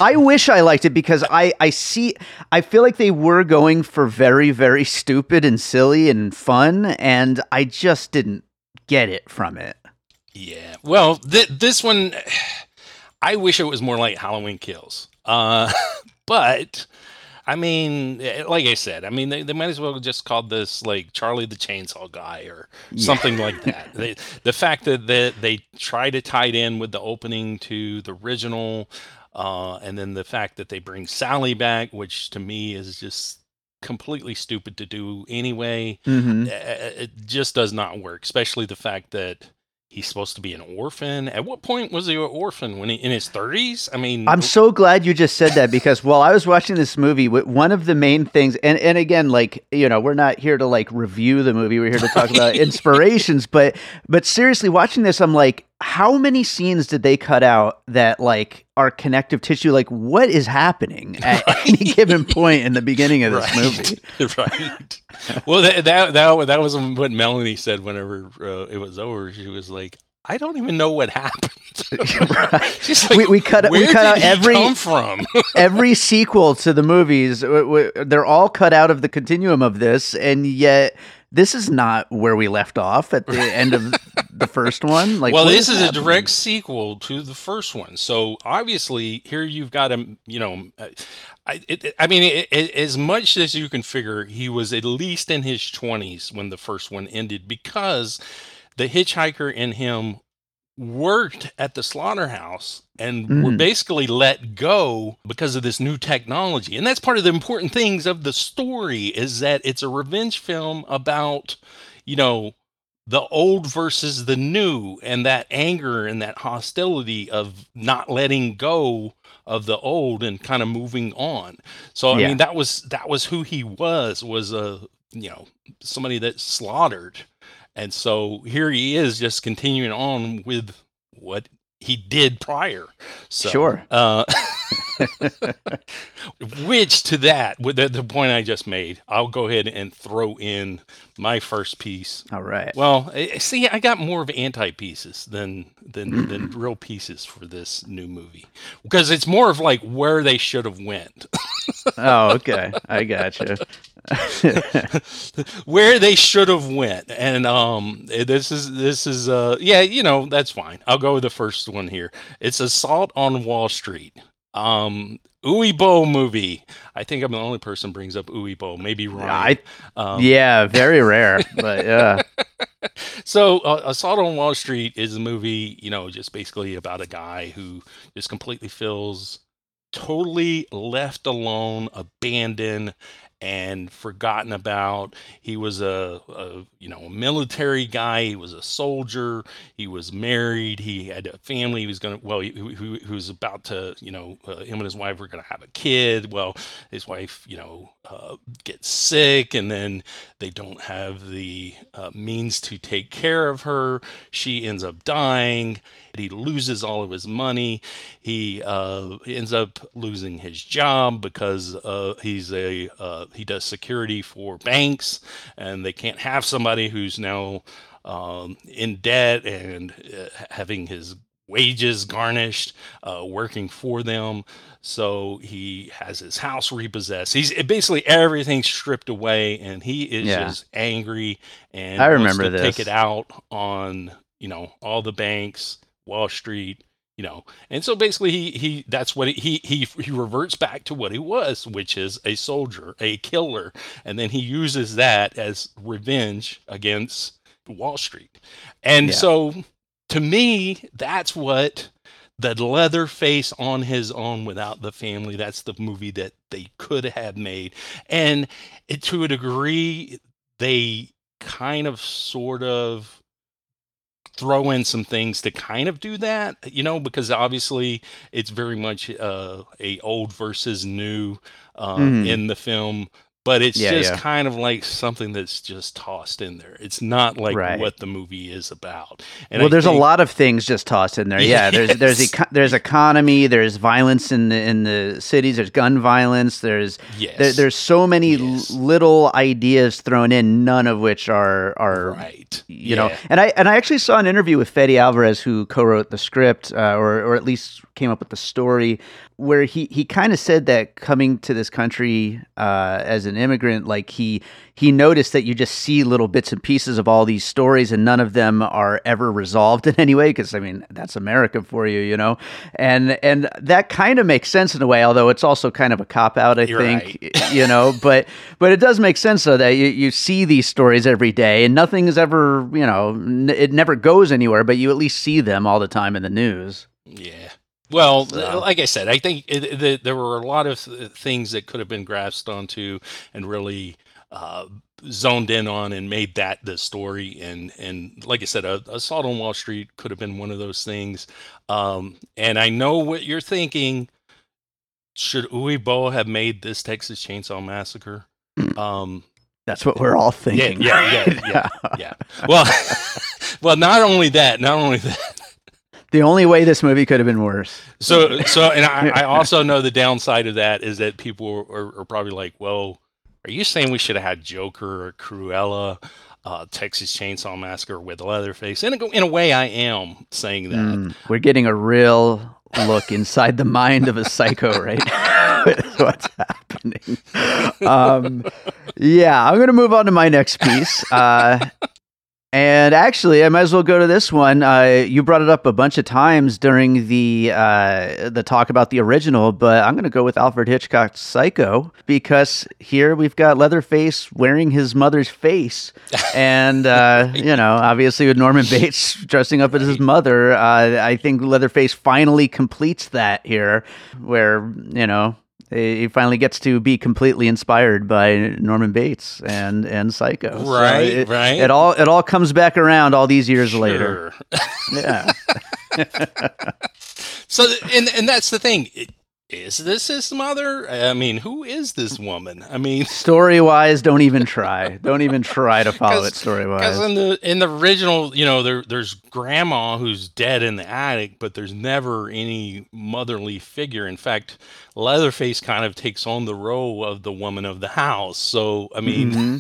I wish I liked it because I, I see I feel like they were going for very, very stupid and silly and fun, and I just didn't get it from it. yeah. Well, th- this one, I wish it was more like Halloween Kills. Uh, but I mean, eh, like I said, I mean, they, they might as well just called this like Charlie the Chainsaw Guy or Yeah. something like that. They, the fact that they, they try to tie it in with the opening to the original, uh, and then the fact that they bring Sally back, which to me is just completely stupid to do anyway. hmm Uh, It just does not work, especially the fact that he's supposed to be an orphan. At what point was he an orphan? When he in his thirties? I mean, I'm so glad you just said that because while I was watching this movie, one of the main things, and, and again, like you know, we're not here to like review the movie. We're here to talk about inspirations. But but seriously, watching this, I'm like, how many scenes did they cut out that like are connective tissue? Like, what is happening at any given point in the beginning of this movie? right. Well, that, that that that was what Melanie said whenever uh, it was over. She was like, "I don't even know what happened." Like, We- we cut- we cut out every- from. Every sequel to the movies, they're all cut out of the continuum of this, and yet this is not where we left off at the end of the first one. Like, well, this is a direct sequel to the first one, so obviously here you've got a You know, I, it, I mean, it, it, as much as you can figure, he was at least in his twenties when the first one ended, because the hitchhiker and him worked at the slaughterhouse and were Mhm. basically let go because of this new technology and that's part of the important things of the story is that it's a revenge film about you know the old versus the new and that anger and that hostility of not letting go of the old and kind of moving on so i Yeah. mean that was that was who he was was a you know somebody that slaughtered and so here he is just continuing on with what he did prior. So, Sure. Uh, which to that, with the, the point I just made, I'll go ahead and throw in my first piece. All right. Well, eh, see, I got more of anti pieces than than than real pieces for this new movie because it's more of like where they should have went. oh, okay. I got you. where they should have went. And um, this is this is uh, yeah, you know that's fine. I'll go with the first one here. It's Assault on Wall Street. Um, Boll movie. I think I'm the only person brings up Boll. Maybe Ryan. I, um, yeah, very rare, but yeah. so, uh, Assault on Wall Street is a movie, you know, just basically about a guy who just completely feels totally left alone, abandoned, and forgotten about. He was a, a, you know a military guy. He was a soldier. He was married. He had a family. He was gonna well he, he was about to you know uh, him and his wife were gonna have a kid. Well, his wife you know uh, gets sick, and then they don't have the uh, means to take care of her. She ends up dying. He loses all of his money. He uh, ends up losing his job because uh, he's a uh, he does security for banks, and they can't have somebody who's now um, in debt and uh, having his wages garnished, uh, working for them. So he has his house repossessed. He's basically everything stripped away, and he is yeah. just angry and I remember this. take it out on you know all the banks Wall Street, you know. And so basically he he that's what he he he reverts back to what he was, which is a soldier, a killer, and then he uses that as revenge against Wall Street. And yeah. so to me, that's what the Leatherface on his own without the family. That's the movie that they could have made. And it, to a degree, they kind of sort of throw in some things to kind of do that, you know, because obviously it's very much uh, a old versus new uh, mm. in the film but it's yeah, just yeah. kind of like something that's just tossed in there. It's not like right. what the movie is about. And well, I there's think, a lot of things just tossed in there. Yeah, yes. there's there's eco- there's economy, there's violence in the in the cities, there's gun violence, there's yes. there, there's so many yes. little ideas thrown in, none of which are are right. You yeah. know, and I and I actually saw an interview with Fede Alvarez, who co-wrote the script, uh, or or at least came up with the story where he he kind of said that coming to this country uh, as an immigrant, like he he noticed that you just see little bits and pieces of all these stories, and none of them are ever resolved in any way. Because I mean, that's America for you, you know, and and that kind of makes sense in a way, although it's also kind of a cop out, I You're think, right. you know. But but it does make sense though that you you see these stories every day, and nothing is ever you know n- it never goes anywhere, but you at least see them all the time in the news. Yeah. Well, so. like I said, I think it, it, there were a lot of things that could have been grasped onto and really uh, zoned in on and made that the story. And and like I said, a, Assault on Wall Street could have been one of those things. Um, and I know what you're thinking. Should Uwe Boll have made this Texas Chainsaw Massacre? Um, That's what we're all thinking. Yeah, yeah, yeah, yeah. yeah. Well, well, not only that, not only that the only way this movie could have been worse. So, so, and I, I also know the downside of that is that people are, are, probably like, "Well, are you saying we should have had Joker or Cruella, uh, Texas Chainsaw Massacre with Leatherface?" In a, in a way, I am saying that. Mm, we're getting a real look inside the mind of a psycho right with what's happening. Um, yeah, I'm going to move on to my next piece. Uh, and actually, I might as well go to this one. Uh, you brought it up a bunch of times during the uh, the talk about the original, but I'm going to go with Alfred Hitchcock's Psycho because here we've got Leatherface wearing his mother's face, and uh, you know, obviously with Norman Bates dressing up as his mother, uh, I think Leatherface finally completes that here, where you know he finally gets to be completely inspired by Norman Bates and and Psycho. Right, so it, right. It all it all comes back around all these years sure. later. yeah. so and and that's the thing. It, is this his mother? I mean, who is this woman? I mean, story wise, don't even try. don't even try to follow it story wise. Because in the in the original, you know, there there's grandma who's dead in the attic, but there's never any motherly figure. In fact, Leatherface kind of takes on the role of the woman of the house. So I mean. Mm-hmm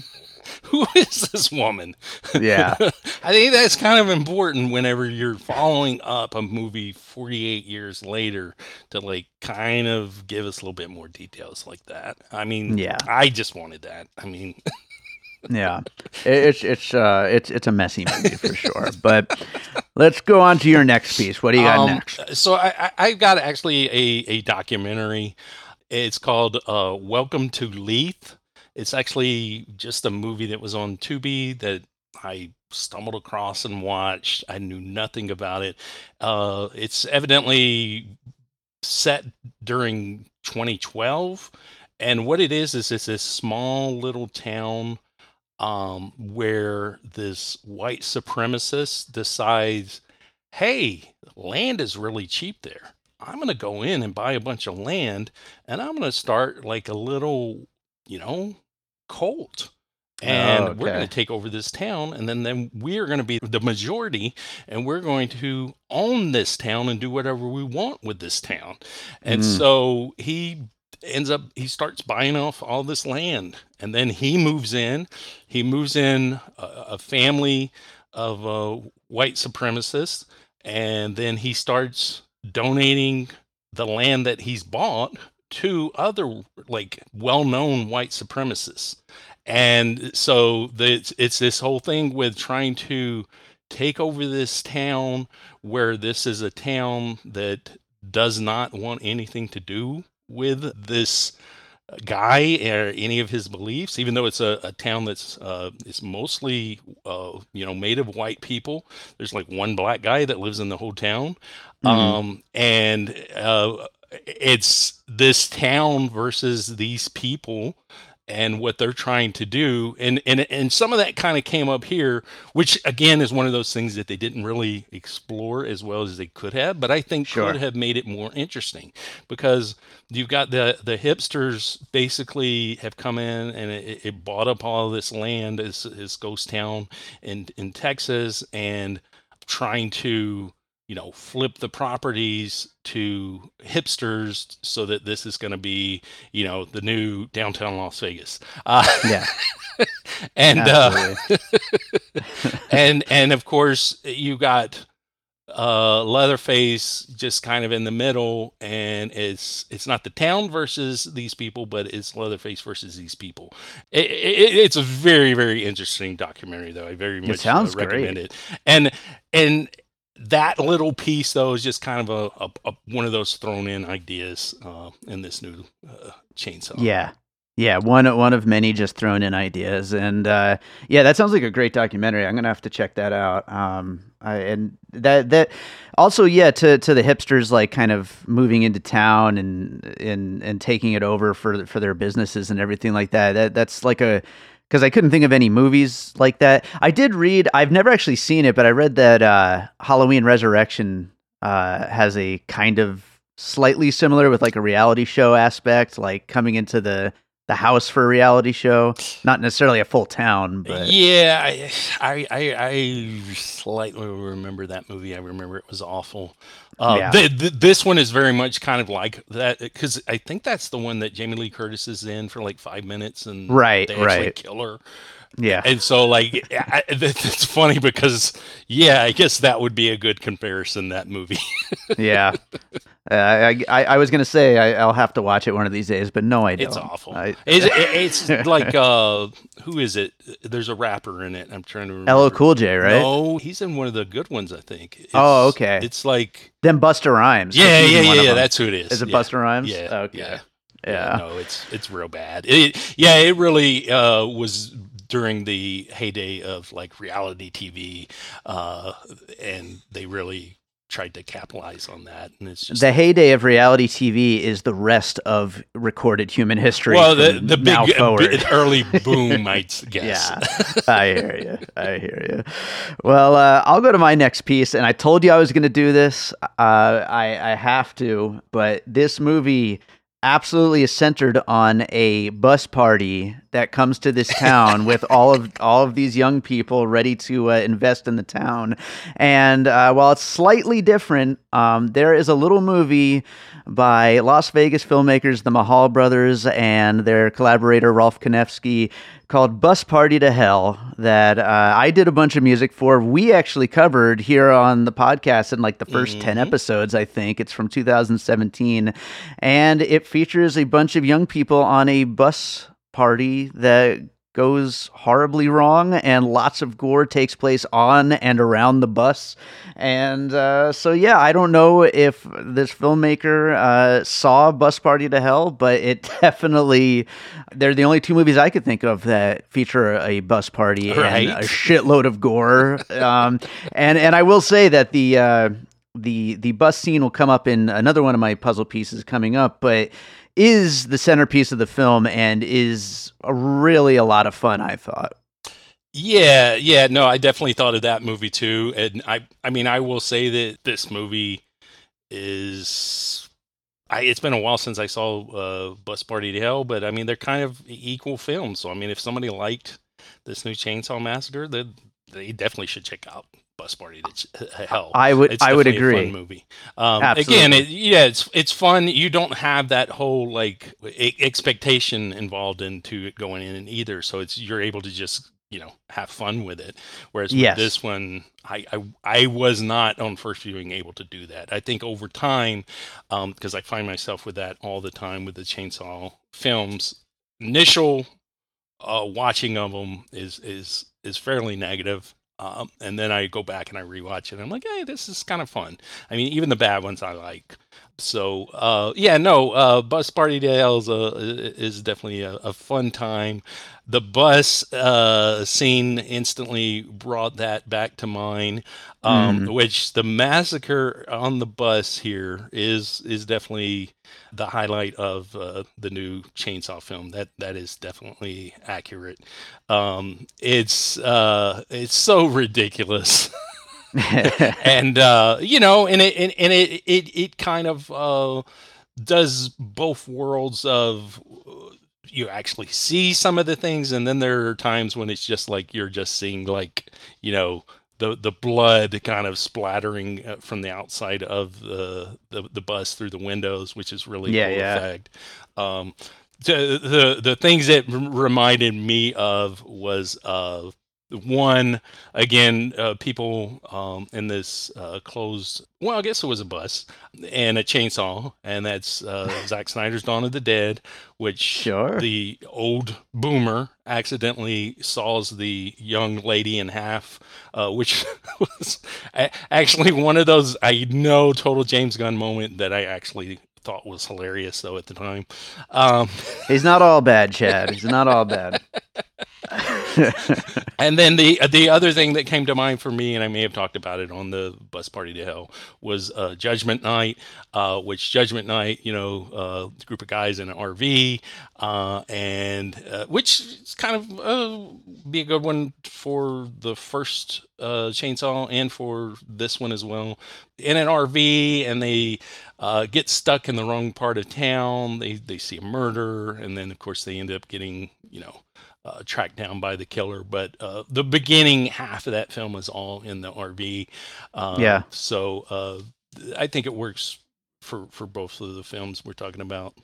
who is this woman? Yeah. I think that's kind of important whenever you're following up a movie 48 years later to like kind of give us a little bit more details like that. I mean, Yeah. I just wanted that. I mean, yeah, It- it's it's uh it's it's a messy movie for sure. But let's go on to your next piece. What do you got Um, next? So I, I I've got actually a, a documentary. It's called uh, Welcome to Leith. It's actually just a movie that was on Tubi that I stumbled across and watched. I knew nothing about it. Uh, it's evidently set during 2012, and what it is is it's this small little town um, where this white supremacist decides hey, land is really cheap there. I'm going to go in and buy a bunch of land and I'm going to start like a little, you know, cult. And Oh, we're going to take over this town and then, then we're going to be the majority and we're going to own this town and do whatever we want with this town. And Mm. so he ends up he starts buying off all this land and then he moves in he moves in a, a family of uh, white supremacists and then he starts donating the land that he's bought to other like well-known white supremacists and so the, it's, it's this whole thing with trying to take over this town where this is a town that does not want anything to do with this guy or any of his beliefs, even though it's a, a town that's uh, it's mostly uh, you know made of white people. There's like one black guy that lives in the whole town, Mhm. um, and uh, it's this town versus these people and what they're trying to do and and and some of that kind of came up here which again is one of those things that they didn't really explore as well as they could have but i think Sure. could have made it more interesting because you've got the the hipsters basically have come in and it, it bought up all this land as this ghost town in in texas and trying to you know flip the properties to hipsters so that this is going to be you know the new downtown las vegas. Uh, Yeah, and uh, and and of course you got uh leatherface just kind of in the middle and it's it's not the town versus these people but it's leatherface versus these people. It, it, it's a very very interesting documentary though. I very much uh, sounds recommend great. it. And and that little piece though is just kind of a, a, a one of those thrown in ideas uh in this new uh, chainsaw Yeah. Yeah, one one of many just thrown in ideas, and uh, yeah, that sounds like a great documentary. I'm gonna have to check that out. Um, I, and that that also, yeah, to to the hipsters like kind of moving into town and and and taking it over for for their businesses and everything like that. That that's like a because I couldn't think of any movies like that. I did read. I've never actually seen it, but I read that uh, Halloween Resurrection uh, has a kind of slightly similar with like a reality show aspect, like coming into the the house for a reality show. Not necessarily a full town, but Yeah, I, I, I, I slightly remember that movie. I remember it was awful. Uh, Yeah. th- th- this one is very much kind of like that because I think that's the one that Jamie Lee Curtis is in for like five minutes and Right, they actually right. kill her. Yeah, And so, like, I, it's funny because, yeah, I guess that would be a good comparison. That movie. yeah. Uh, I, I I was gonna say I, I'll have to watch it one of these days, but no, I don't. It's awful. I, It's, it's like uh, who is it? There's a rapper in it. I'm trying to remember. LL Cool J, right? No, he's in one of the good ones, I think. It's, Oh, okay. It's like Then Busta Rhymes. yeah, yeah, yeah, yeah. That's who it is. Is it yeah. Busta Rhymes? Yeah, Okay. yeah, Yeah. No, it's it's real bad. It, yeah, it really uh, was during the heyday of like reality TV, uh, and they really tried to capitalize on that. And it's just the heyday of reality TV is the rest of recorded human history. well, the the big uh, forward. early boom, I'd guess. Yeah, I hear you. I hear you. Well, uh, I'll go to my next piece, and I told you I was going to do this. Uh, I, I have to, but this movie absolutely is centered on a bus party that comes to this town with all of all of these young people ready to uh, invest in the town. And uh, while it's slightly different, um, there is a little movie by Las Vegas filmmakers, the Mahal brothers, and their collaborator Rolfe Kanefsky called Bus Party to Hell that uh, I did a bunch of music for. We actually covered here on the podcast in like the 1st Mm-hmm. 10 episodes, I think. It's from 2017. And it features a bunch of young people on a bus party that goes horribly wrong and lots of gore takes place on and around the bus and uh, so yeah i don't know if this filmmaker uh, saw bus party to hell but it definitely they're the only two movies i could think of that feature a bus party Right. and a shitload of gore um, and and i will say that the uh, the the bus scene will come up in another one of my puzzle pieces coming up but is the centerpiece of the film and is a really a lot of fun i thought Yeah, yeah, no, I definitely thought of that movie too, and I, I mean, I will say that this movie is, I, it's been a while since I saw uh, Bus Party to Hell, but I mean, they're kind of equal films. So I mean, if somebody liked this new Chainsaw Massacre, they they definitely should check out Bus Party Ch- Hell. i would It's i would agree fun movie. Um, again, it, yeah, it's it's fun. You don't have that whole like e- expectation involved into it going in either, so it's you're able to just you know have fun with it. Whereas with this one, I, I I was not on first viewing able to do that. I think over time, because I find myself with that all the time with the Chainsaw films, initial uh, watching of them is is is fairly negative. Um, and then I go back and I rewatch it. I'm like, hey, this is kind of fun. I mean, even the bad ones I like. So uh, yeah, no, uh, Bus Party Hell is, a, is definitely a, a fun time. The bus uh, scene instantly brought that back to mind. Um, Which the massacre on the bus here is is definitely the highlight of uh, the new Chainsaw film. That that is definitely accurate. Um, it's uh, it's so ridiculous. and uh, you know, and it and, and it, it it kind of uh, does both worlds of uh, you actually see some of the things, and then there are times when it's just like you're just seeing like you know the the blood kind of splattering uh, from the outside of the, the the bus through the windows, which is really Yeah, cool yeah. effect. Um, the the the things that reminded me of was uh one again uh, people um, in this uh, closed well i guess it was a bus and a chainsaw and that's uh, Zack snyder's dawn of the dead which Sure. the old boomer accidentally saws the young lady in half uh, which was actually one of those i know total james gunn moment that i actually thought was hilarious though at the time. Um, he's not all bad chad. He's not all bad and then the the other thing that came to mind for me, and I may have talked about it on the bus party to hell, was uh, Judgment Night, uh, which Judgment Night, you know, uh, group of guys in an RV, uh, and uh, which is kind of uh, be a good one for the first chainsaw and for this one as well. In an RV, and they get stuck in the wrong part of town. They they see a murder, and then of course they end up getting you know uh, tracked down by the killer. But uh, the beginning half of that film is all in the RV. Uh, Yeah. So uh, I think it works for for both of the films we're talking about.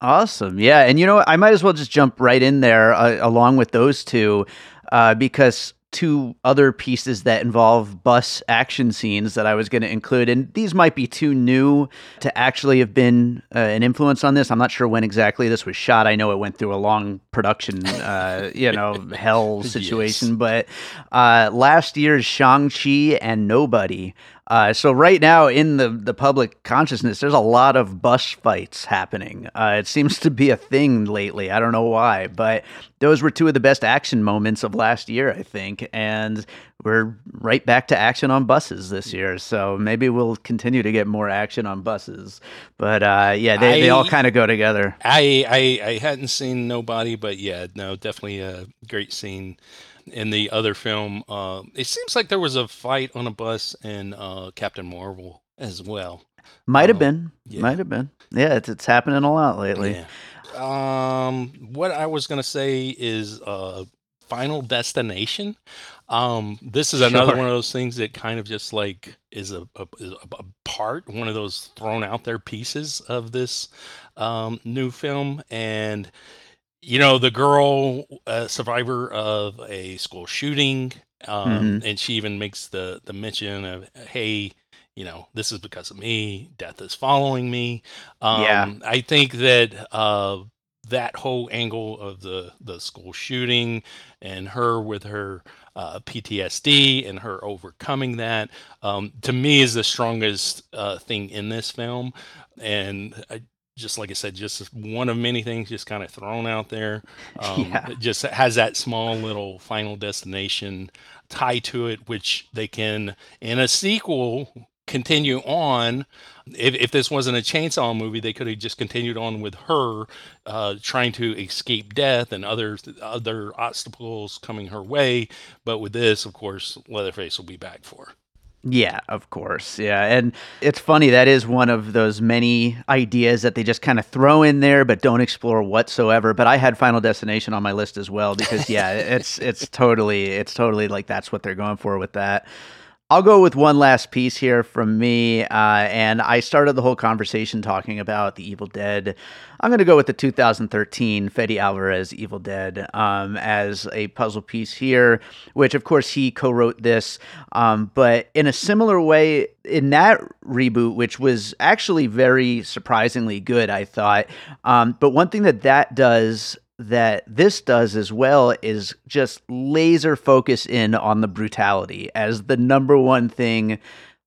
Awesome. Yeah. And you know. I might as well just jump right in there uh, along with those two uh, because two other pieces that involve bus action scenes that I was going to include, and these might be too new to actually have been uh, an influence on this. I'm not sure when exactly this was shot. I know it went through a long production, uh, you know, hell situation, but uh, last year's Shang-Chi and Nobody. Uh, so right now in the, the public consciousness, there's a lot of bus fights happening. Uh, it seems to be a thing lately. I don't know why, but those were two of the best action moments of last year, I think. And we're right back to action on buses this year. So maybe we'll continue to get more action on buses. But uh, yeah, they, they all kind of go together. I, I I hadn't seen Nobody, but yeah, no, definitely a great scene in the other film. Uh, it seems like there was a fight on a bus in uh, Captain Marvel as well. Might have Oh, been. yeah. Might have been. Yeah, it's, it's happening a lot lately. Yeah. Um, what I was gonna say is uh, Final Destination. Um, this is another Sure. one of those things that kind of just like is a, a, is a part, one of those thrown out there pieces of this um, new film, and you know, the girl, uh, survivor of a school shooting, um, Mhm. and she even makes the the mention of, "Hey, you know, this is because of me. Death is following me." Yeah. Um, I think that uh, that whole angle of the the school shooting and her with her uh, PTSD and her overcoming that, um, to me, is the strongest uh, thing in this film. And I, just like I said, just one of many things just kind of thrown out there. Um, Yeah. it just has that small little final destination tie to it, which they can, in a sequel, continue on. If, if this wasn't a chainsaw movie, they could have just continued on with her uh, trying to escape death and other other obstacles coming her way. But with this, of course, Leatherface will be back for. her. Yeah, of course. Yeah. And it's funny. That is one of those many ideas that they just kind of throw in there, but don't explore whatsoever. But I had Final Destination on my list as well because, yeah, it's, it's totally, it's totally like that's what they're going for with that. I'll go with one last piece here from me. Uh, and I started the whole conversation talking about the Evil Dead. I'm going to go with the 2013 Fede Alvarez Evil Dead um, as a puzzle piece here, which, of course, he co wrote this. Um, but in a similar way, in that reboot, which was actually very surprisingly good, I thought. Um, but one thing that that does that this does as well is just laser focus in on the brutality as the number one thing.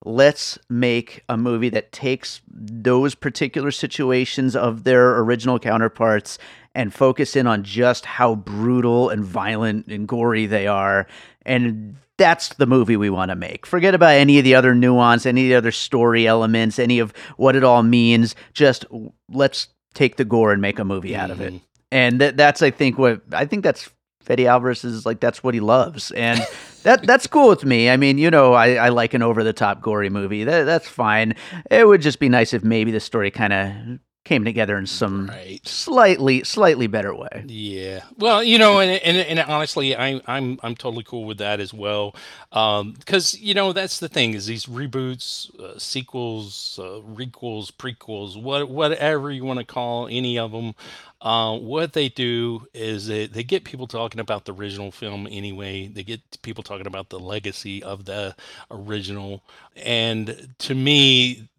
Let's make a movie that takes those particular situations of their original counterparts and focus in on just how brutal and violent and gory they are. And that's the movie we want to make. Forget about any of the other nuance, any of the other story elements, any of what it all means. Just let's take the gore and make a movie out of it Mhm. And that, that's I think what I think that's Fede Alvarez is like that's what he loves, and that that's cool with me. I mean, you know, I, I like an over the top gory movie. That that's fine. It would just be nice if maybe the story kind of came together in some Right. slightly slightly better way. Yeah. Well, you know, and and, and honestly, I, I'm I'm totally cool with that as well, because you know that's the thing is these reboots, uh, sequels, uh, requels, prequels, what whatever you want to call any of them. Uh, what they do is they, they get people talking about the original film anyway. They get people talking about the legacy of the original, and to me,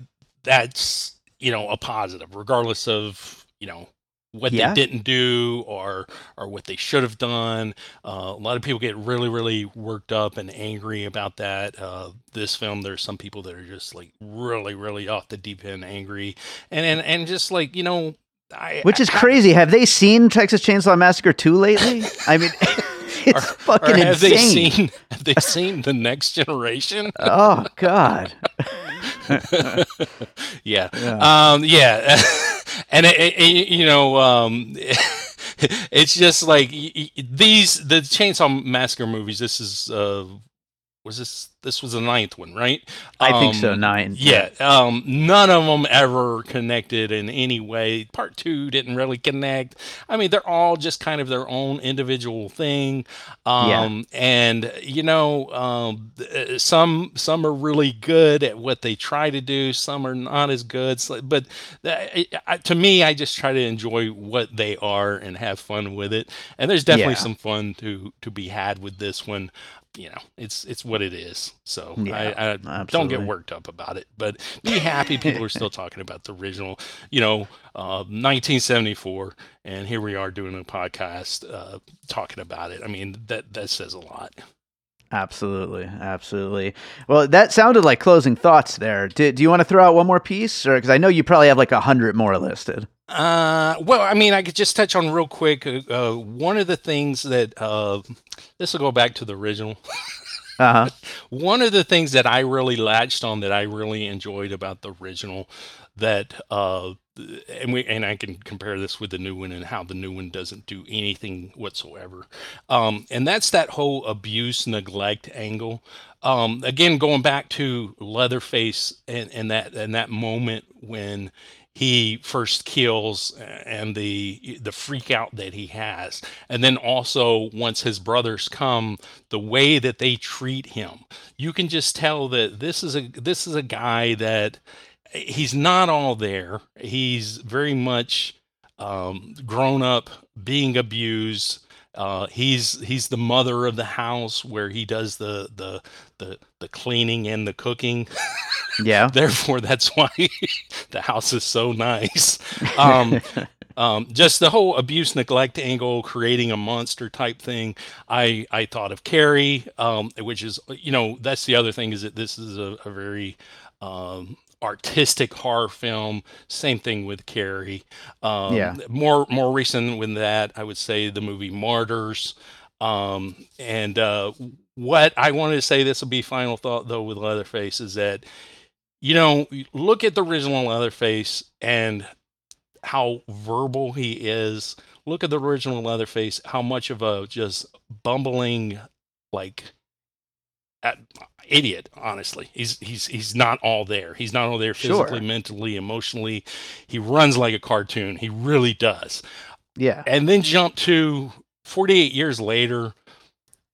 that's you know a positive, regardless of you know what Yeah. they didn't do or or what they should have done. Uh, a lot of people get really really worked up and angry about that. Uh, this film, there's some people that are just like really really off the deep end angry, and and and just like you know. I, Which is I- crazy. Have they seen Texas Chainsaw Massacre 2 lately? I mean, it's Or fucking have insane. they seen have they seen the next generation? oh God. yeah. Yeah. Um, yeah, and it, it- it- you know, um, it's just like y- y- these the Chainsaw Massacre movies. This is uh, was this this was the ninth one, right? I think so. Um, Nine. Yeah, um, none of them ever connected in any way. Part two didn't really connect. I mean, they're all just kind of their own individual thing. Yeah. Um, and you know, um, uh, some some are really good at what they try to do. Some are not as good. So- but that, I- I- to me, I just try to enjoy what they are and have fun with it. And there's definitely Yeah. some fun to to be had with this one. You know, it's it's what it is. So Yeah, I, I don't get worked up about it, but be happy people are still talking about the original, you know, uh, 1974, and here we are doing a podcast uh, talking about it. I mean, that that says a lot. Absolutely, absolutely. Well, that sounded like closing thoughts there. Do, do you want to throw out one more piece, or because I know you probably have like a hundred more listed? Uh, well, I mean, I could just touch on real quick. Uh, uh, one of the things that uh, this will go back to the original. Uh huh. one of the things that I really latched on that I really enjoyed about the original that uh and we and I can compare this with the new one and how the new one doesn't do anything whatsoever. Um and that's that whole abuse neglect angle. Um again going back to Leatherface and and that and that moment when he first kills and the the freak out that he has and then also once his brothers come the way that they treat him you can just tell that this is a this is a guy that he's not all there he's very much um, grown up being abused. Uh, he's he's the mother of the house where he does the the the, the cleaning and the cooking. Yeah. Therefore, that's why the house is so nice. Um, um, just the whole abuse neglect angle, creating a monster type thing. I I thought of Carrie, um, which is you know that's the other thing is that this is a, a very um, artistic horror film. Same thing with Carrie. Um, Yeah. More more recent with that, I would say the movie Martyrs. Um, and uh, what I wanted to say, this will be final thought though with Leatherface, is that you know look at the original Leatherface and how verbal he is. Look at the original Leatherface, how much of a just bumbling like at, idiot honestly he's he's he's not all there he's not all there Sure. physically mentally emotionally he runs like a cartoon he really does Yeah. and then jump to 48 years later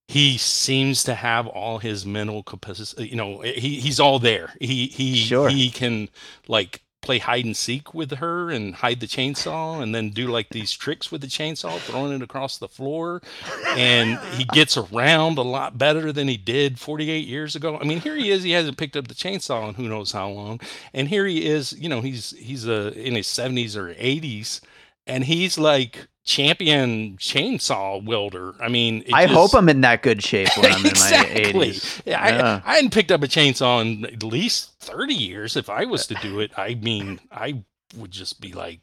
he seems to have all his mental capacity you know he he's all there he he Sure. he can like play hide and seek with her and hide the chainsaw and then do like these tricks with the chainsaw throwing it across the floor. And he gets around a lot better than he did 48 years ago. I mean here he is. He hasn't picked up the chainsaw in who knows how long. And here he is you know he's he's uh, in his 70s or 80s and he's like champion chainsaw wielder i mean I just- hope I'm in that good shape when I'm exactly. in my 80s. Yeah, Yeah. I, I hadn't picked up a chainsaw in at least 30 years. If I was to do it, I mean, I would just be like,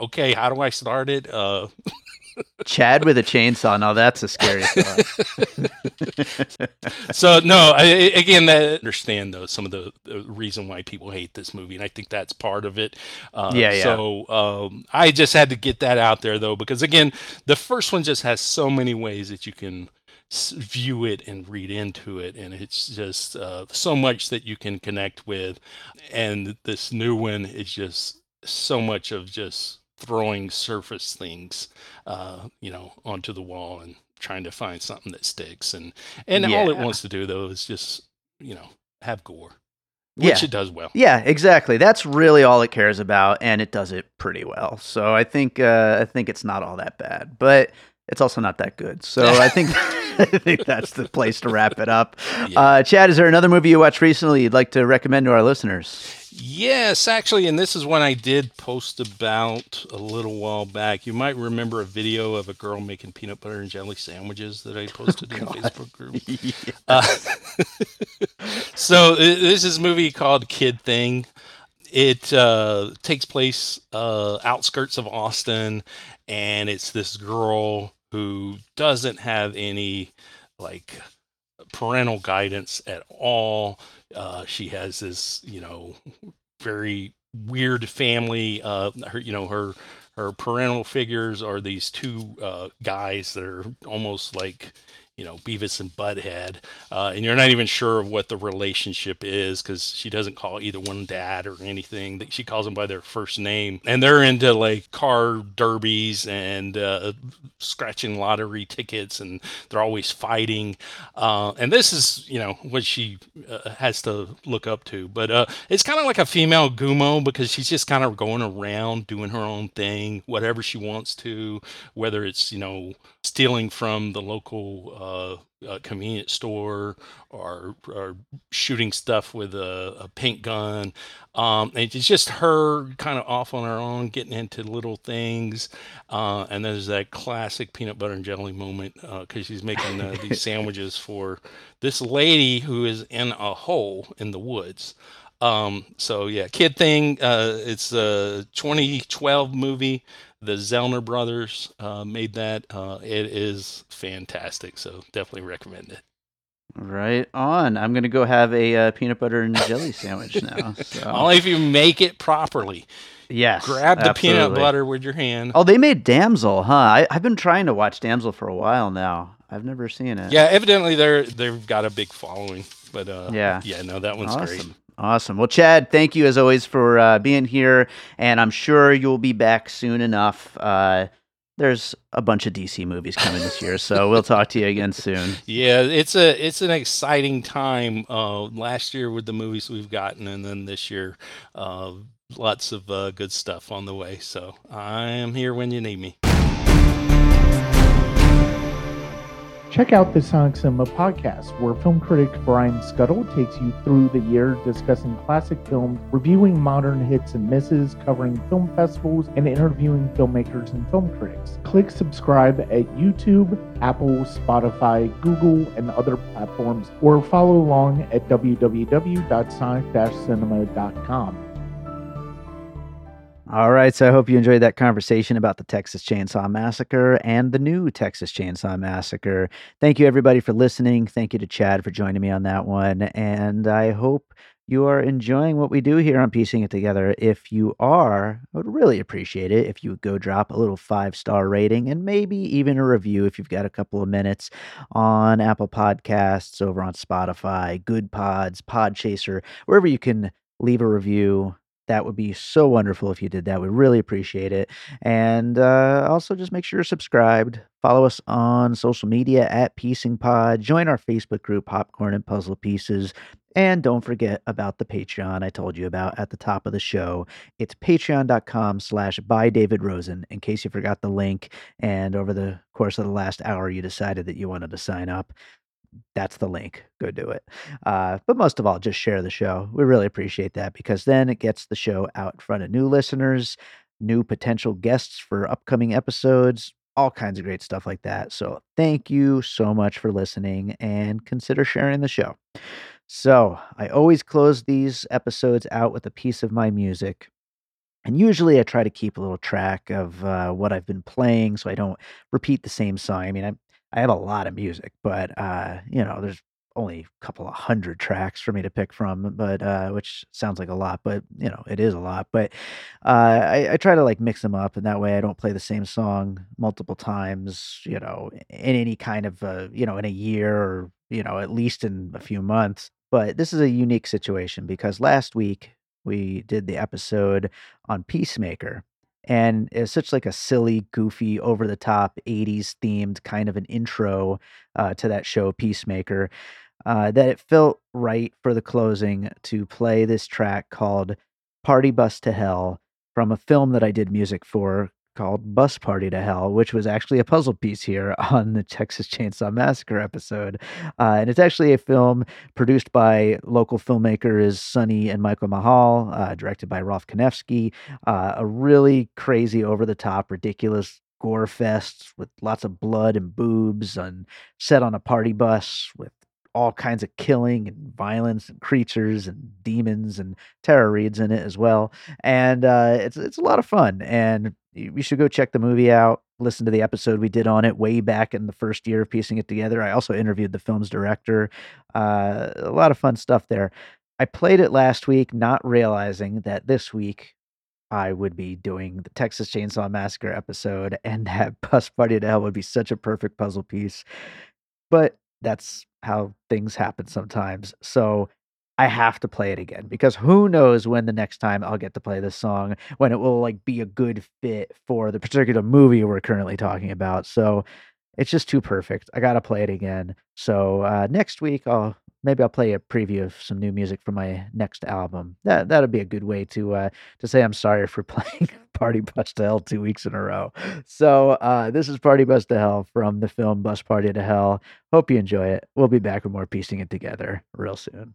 okay, how do I start it? Uh, Chad with a chainsaw. Now that's a scary thought. so no, I, again, I understand though some of the, the reason why people hate this movie, and I think that's part of it. Uh, Yeah, yeah. So um, I just had to get that out there though, because again, the first one just has so many ways that you can view it and read into it, and it's just uh, so much that you can connect with, and this new one is just so much of just throwing surface things, uh, you know, onto the wall and trying to find something that sticks and and all it wants to do though is just you know have gore which Yeah. it does well Yeah, exactly. That's really all it cares about, and it does it pretty well. So I think uh, I think it's not all that bad, but it's also not that good. So I think I think that's the place to wrap it up. Yeah. Uh, Chad, is there another movie you watched recently you'd like to recommend to our listeners? Yes actually and this is one i did post about a little while back you might remember a video of a girl making peanut butter and jelly sandwiches that i posted in the facebook group Uh, so this is a movie called Kid Thing. It uh, takes place uh, outskirts of Austin, and it's this girl who doesn't have any like parental guidance at all. Uh, she has this, you know, very weird family. Uh, her, you know, her her parental figures are these two uh, guys that are almost like you know Beavis and Butthead, uh, and you're not even sure of what the relationship is because she doesn't call either one dad or anything. She calls them by their first name, and they're into like car derbies and uh, scratching lottery tickets, and they're always fighting. Uh, and this is you know what she uh, has to look up to, but uh, it's kind of like a female Gummo because she's just kind of going around doing her own thing, whatever she wants to, whether it's you know stealing from the local uh, uh, convenience store or, or shooting stuff with a, a paint gun. Um, it's just her kind of off on her own, getting into little things. Uh, and there's that classic peanut butter and jelly moment because she's making uh, these sandwiches for this lady who is in a hole in the woods. Um, so yeah, kid thing. Uh, it's a 2012 movie. The Zellner brothers uh, made that. Uh, it is fantastic. So definitely recommend it. Right on. I'm gonna go have a uh, peanut butter and jelly sandwich now. So. Only if you make it properly. yes, Grab the peanut butter with your hand. Oh, they made Damsel, huh? I, I've been trying to watch Damsel for a while now. I've never seen it. Yeah, evidently they're they've got a big following. But uh, Yeah. yeah, no, that one's awesome. great. Awesome. Well, Chad, thank you as always for uh, being here, and I'm sure you'll be back soon enough. Uh, there's a bunch of DC movies coming this year, so we'll talk to you again soon. Yeah, it's a it's an exciting time. Uh, last year with the movies we've gotten, and then this year, uh, lots of uh, good stuff on the way. So I am here when you need me. Check out the Sonic Cinema podcast, where film critic Brian Scuttle takes you through the year discussing classic films, reviewing modern hits and misses, covering film festivals, and interviewing filmmakers and film critics. Click subscribe at YouTube, Apple, Spotify, Google, and other platforms, or follow along at www.sonic-cinema.com. All right, so I hope you enjoyed that conversation about the Texas Chainsaw Massacre and the new Texas Chainsaw Massacre. Thank you, everybody, for listening. Thank you to Chad for joining me on that one. And I hope you are enjoying what we do here on Piecing It Together. If you are, I would really appreciate it if you would go drop a little five star rating and maybe even a review if you've got a couple of minutes on Apple Podcasts, over on Spotify, Good Pods, Podchaser, wherever you can leave a review that would be so wonderful if you did that. We really appreciate it. And uh, also, just make sure you're subscribed. Follow us on social media at Piecing Pod. Join our Facebook group, Popcorn and Puzzle Pieces. And don't forget about the Patreon I told you about at the top of the show. It's patreon.com slash by David Rosen, in case you forgot the link. And over the course of the last hour, you decided that you wanted to sign up that's the link. Go do it. Uh, but most of all, just share the show. We really appreciate that because then it gets the show out in front of new listeners, new potential guests for upcoming episodes, all kinds of great stuff like that. So thank you so much for listening and consider sharing the show. So I always close these episodes out with a piece of my music. And usually I try to keep a little track of uh, what I've been playing so I don't repeat the same song. I mean, I, I have a lot of music, but uh, you know, there's only a couple of hundred tracks for me to pick from, but uh, which sounds like a lot, but you know, it is a lot. But uh, I, I try to like mix them up, and that way I don't play the same song multiple times. You know, in any kind of uh, you know, in a year or you know, at least in a few months. But this is a unique situation because last week we did the episode on Peacemaker, and it's such like a silly, goofy, over the top '80s themed kind of an intro uh, to that show, Peacemaker, uh, that it felt right for the closing to play this track called "Party Bus to Hell" from a film that I did music for called Bus Party to Hell, which was actually a puzzle piece here on the Texas Chainsaw Massacre episode. Uh, and it's actually a film produced by local filmmakers Sonny and Michael Mahal, uh, directed by Rolfe Kanefsky. Uh, a really crazy, over the top, ridiculous gore fest with lots of blood and boobs and set on a party bus with all kinds of killing and violence and creatures and demons and terror reads in it as well. And uh, it's it's a lot of fun. And you should go check the movie out. Listen to the episode we did on it way back in the first year of piecing it together. I also interviewed the film's director. Uh, a lot of fun stuff there. I played it last week, not realizing that this week I would be doing the Texas Chainsaw Massacre episode, and that Bus Party to Hell would be such a perfect puzzle piece. But that's how things happen sometimes. So I have to play it again because who knows when the next time I'll get to play this song when it will like be a good fit for the particular movie we're currently talking about. So it's just too perfect. I got to play it again. So uh, next week I'll maybe I'll play a preview of some new music for my next album. That that'd be a good way to uh, to say I'm sorry for playing Party Bus to Hell two weeks in a row. So uh, this is Party Bus to Hell from the film Bus Party to Hell. Hope you enjoy it. We'll be back with more piecing it together real soon.